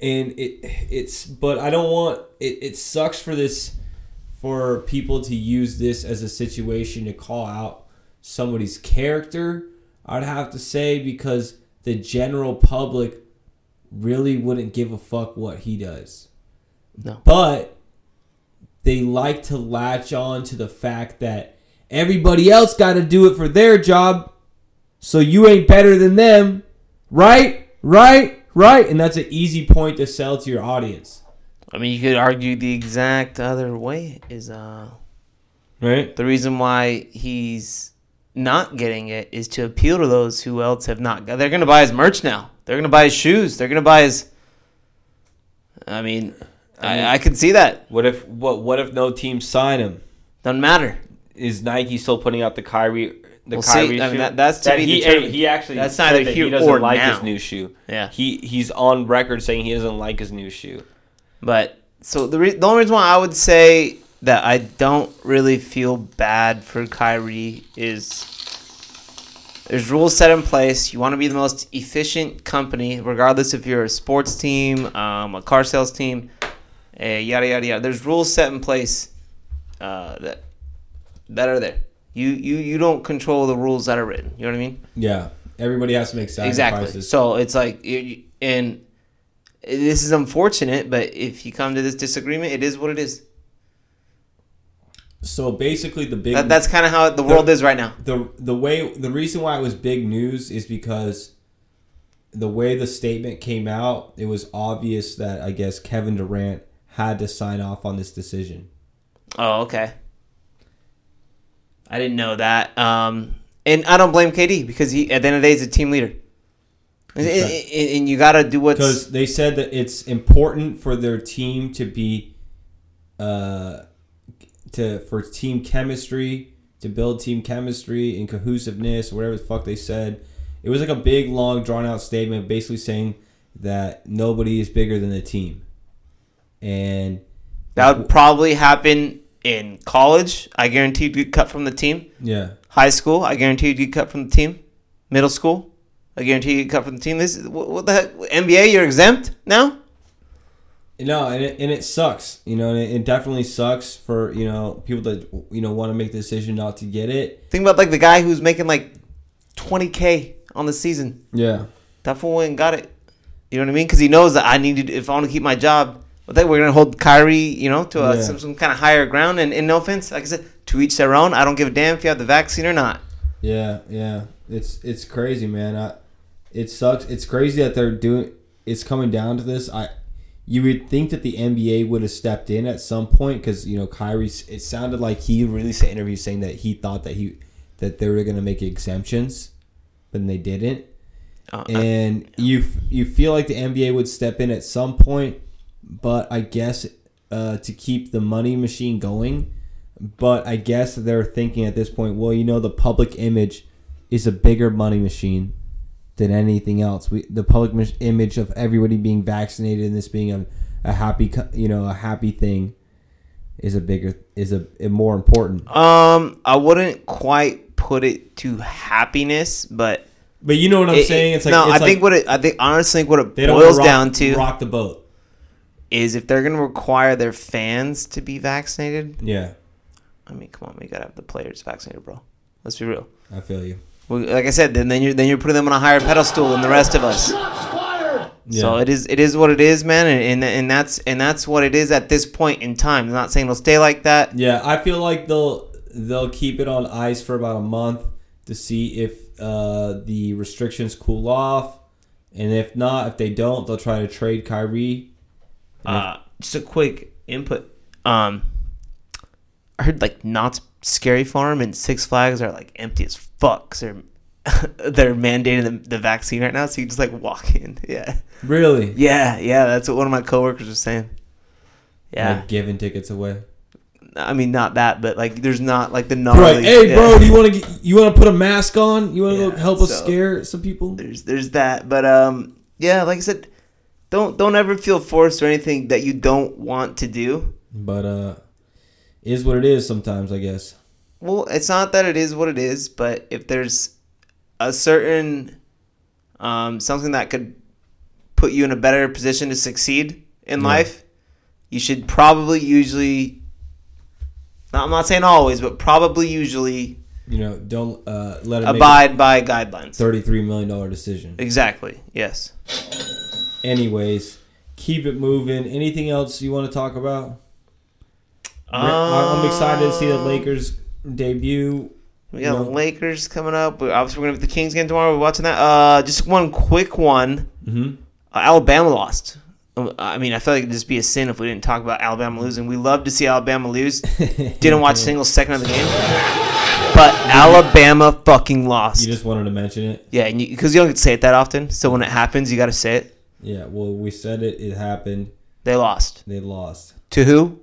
Speaker 3: and it it's but I don't want it, it sucks for this for people to use this as a situation to call out somebody's character I'd have to say because the general public really wouldn't give a fuck what he does
Speaker 4: No.
Speaker 3: but they like to latch on to the fact that everybody else got to do it for their job so you ain't better than them right right right and that's an easy point to sell to your audience
Speaker 4: I mean, you could argue the exact other way is uh
Speaker 3: right
Speaker 4: the reason why he's not getting it is to appeal to those who else have not. got They're gonna buy his merch now. They're gonna buy his shoes. They're gonna buy his. I mean, I, I can see that.
Speaker 6: What if what what if no team sign him?
Speaker 4: Doesn't matter.
Speaker 6: Is Nike still putting out the Kyrie the
Speaker 4: We'll see.
Speaker 6: Kyrie
Speaker 4: I mean, that- that's to be
Speaker 6: he,
Speaker 4: determined.
Speaker 6: he actually
Speaker 4: That's neither
Speaker 6: that he doesn't
Speaker 4: or
Speaker 6: like
Speaker 4: now.
Speaker 6: his new shoe.
Speaker 4: Yeah.
Speaker 6: He he's on record saying he doesn't like his new shoe.
Speaker 4: But so the re- the only reason why I would say that I don't really feel bad for Kyrie is there's rules set in place. You want to be the most efficient company, regardless if you're a sports team, um, a car sales team, uh, yada yada yada. There's rules set in place uh, that that are there. You you you don't control the rules that are written. You know what I mean?
Speaker 3: yeah everybody has to make sacrifices
Speaker 4: Exactly. So it's like, and this is unfortunate, but if you come to this disagreement, it is what it is.
Speaker 3: so basically the big
Speaker 4: That, that's kind of how the world is right now.
Speaker 3: the the way the reason why it was big news is because the way the statement came out, it was obvious that I guess Kevin Durant had to sign off on this decision.
Speaker 4: Oh, okay. I didn't know that. Um, and I don't blame KD because he, at the end of the day, he's a team leader. And, you got to do what's.
Speaker 3: Because they said that it's important for their team to be, uh, to for team chemistry to build team chemistry and cohesiveness, whatever the fuck they said. It was like a big, long, drawn out statement, basically saying that nobody is bigger than the team, and
Speaker 4: That would probably happen in college. I guarantee you'd get cut from the team.
Speaker 3: yeah,
Speaker 4: High school, I guarantee you'd get cut from the team. Middle school, I guarantee you get cut from the team. This is- what, what the heck? NBA, you're exempt now.
Speaker 3: No, and it, and it sucks. You know, and it, it definitely sucks for you know people that you know want to make the decision not to get it.
Speaker 4: Think about like the guy who's making like 20k on the season.
Speaker 3: Yeah,
Speaker 4: That fool went and got it. You know what I mean? Because he knows that I need to. If I want to keep my job, I think we're gonna hold Kyrie, you know, to a,
Speaker 3: Yeah.
Speaker 4: some some kind of higher ground. And, and no offense, like I said, to each their own. I don't give a damn if you have the vaccine or not.
Speaker 3: yeah, yeah. It's it's crazy, man. I, it sucks. It's crazy that they're doing. It's coming down to this. I, you would think that the NBA would have stepped in at some point because you know Kyrie. It sounded like he released an interview saying that he thought that he that they were gonna make exemptions, but they didn't.
Speaker 4: Uh,
Speaker 3: and you you feel like the NBA would step in at some point, but I guess uh, to keep the money machine going. But I guess they're thinking at this point, well, you know, the public image is a bigger money machine than anything else. We the public image of everybody being vaccinated and this being a, a happy you know a happy thing is a bigger is a, a more important.
Speaker 4: um, I wouldn't quite put it to happiness, but
Speaker 3: But you know what I'm
Speaker 4: it-
Speaker 3: saying? It's like
Speaker 4: no.
Speaker 3: it's
Speaker 4: I
Speaker 3: like
Speaker 4: think what it. I think honestly, what it boils
Speaker 3: rock,
Speaker 4: down to
Speaker 3: rock the boat.
Speaker 4: Is if they're gonna require their fans to be vaccinated.
Speaker 3: Yeah,
Speaker 4: I mean, come on, we gotta have the players vaccinated, bro. Let's be real.
Speaker 3: I feel you.
Speaker 4: Well, like I said, then then you're then you're putting them on a higher pedestal than the rest of us.
Speaker 3: Yeah.
Speaker 4: So it is it is what it is, man, and, and and that's and that's what it is at this point in time. I'm not saying it'll stay like that.
Speaker 3: Yeah, I feel like they'll they'll keep it on ice for about a month to see if uh, the restrictions cool off, and if not, if they don't, they'll try to trade Kyrie.
Speaker 4: Uh, just a quick input. Um, I heard like Knott's Scary Farm and Six Flags are like empty as fuck. they're they're mandating the, the vaccine right now, so you just like walk in. Yeah,
Speaker 3: Really?
Speaker 4: yeah, yeah. That's what one of my coworkers was saying. Yeah,
Speaker 3: Like giving tickets away.
Speaker 4: I mean not that, but like there's not like the gnarly.
Speaker 3: Right. Hey,
Speaker 4: yeah.
Speaker 3: bro, do you want to you want to put a mask on? You want to
Speaker 4: Yeah,
Speaker 3: go help us
Speaker 4: so-
Speaker 3: scare some people?
Speaker 4: there's there's that, but um, yeah, like I said, don't don't ever feel forced or anything that you don't want to do.
Speaker 3: But uh, is what it is sometimes, I guess.
Speaker 4: Well, it's not that it is what it is, but if there's a certain um, something that could put you in a better position to succeed in
Speaker 3: Yeah.
Speaker 4: life, you should probably usually. Now, I'm not saying always, but probably usually
Speaker 3: You know, don't uh, let it
Speaker 4: abide by guidelines.
Speaker 3: thirty-three million dollar decision.
Speaker 4: Exactly. Yes.
Speaker 3: Anyways, keep it moving. Anything else you want to talk about? I- I'm excited to see the
Speaker 4: Um,
Speaker 3: Lakers debut.
Speaker 4: We got
Speaker 3: No.
Speaker 4: Lakers coming up. We- Obviously, we're gonna have the Kings game tomorrow. We're watching that. Uh, just one quick one.
Speaker 3: Mm-hmm.
Speaker 4: Uh, Alabama lost. Um, I mean, I feel like it'd just be a sin if we didn't talk about Alabama losing. We love to see Alabama lose. Didn't watch a single second of the game, but Alabama fucking lost.
Speaker 3: You just wanted to mention it.
Speaker 4: yeah, because you, don't get to say it that often. So when it happens, you got to say it.
Speaker 3: Yeah. Well, we said it. It happened.
Speaker 4: They lost
Speaker 3: They lost.
Speaker 4: to who?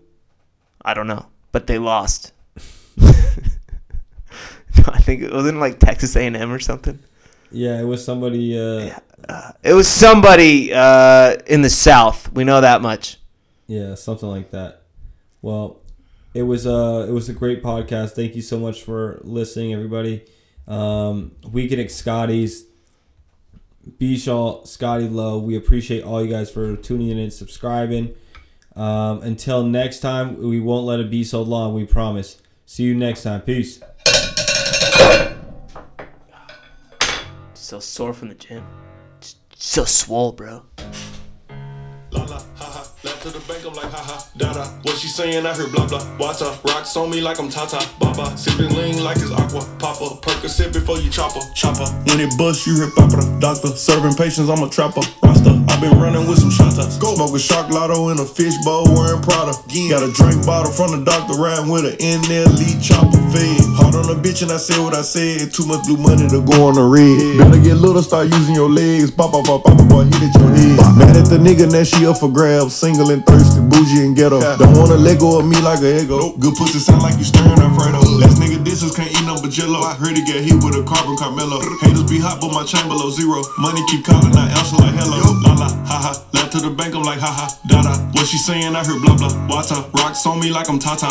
Speaker 4: I don't know, but they lost. I think it wasn't like Texas A and M or something.
Speaker 3: Yeah, it was somebody. Uh,
Speaker 4: Uh, it was somebody uh, in the South. We know that much.
Speaker 3: Yeah, something like that. Well, it was uh it was a great podcast. Thank you so much for listening, everybody. Um, Weekend at Scotty's, Bishaw, Scotty Lowe. We appreciate all you guys for tuning in and subscribing. Um, until next time, we won't let it be so long. We promise. See you next time. Peace.
Speaker 4: So sore from the gym. Just So swole, bro.
Speaker 7: La la, ha ha, left to the bank, I'm like, ha ha, da da. What she saying? I heard blah blah. Water, rocks on me like I'm Tata, Baba. Sipping lean like it's aqua, Papa. Percocet before you chopper, chopper. When it bust, you hear Papa, doctor. Serving patients, I'm a trapper, Rasta. i been running with some shotas. Go. Smoking shark lotto in a fishbowl, wearing Prada. Got a drink bottle from the doctor, riding with an NLE chopper fed. Hard on a bitch, and I said what I said. Too much blue money to go on the red. Better get little, start using your legs. Pop, pop, pop, pop, boy, hit at your head. Mad at the nigga, now she up for grabs. Single and thirsty, bougie and ghetto. Don't wanna let go of me like a ego. Good pussy sound like you stirring Alfredo. Last nigga disses can't eat no jello. I heard he get hit with a carbon Carmelo. Haters be hot, but my chain below zero. Money keep calling, I answer like hello. La la, ha ha. Left to the bank, I'm like ha ha, da da. What she saying? I heard blah blah. Water, rocks on me like I'm Tata.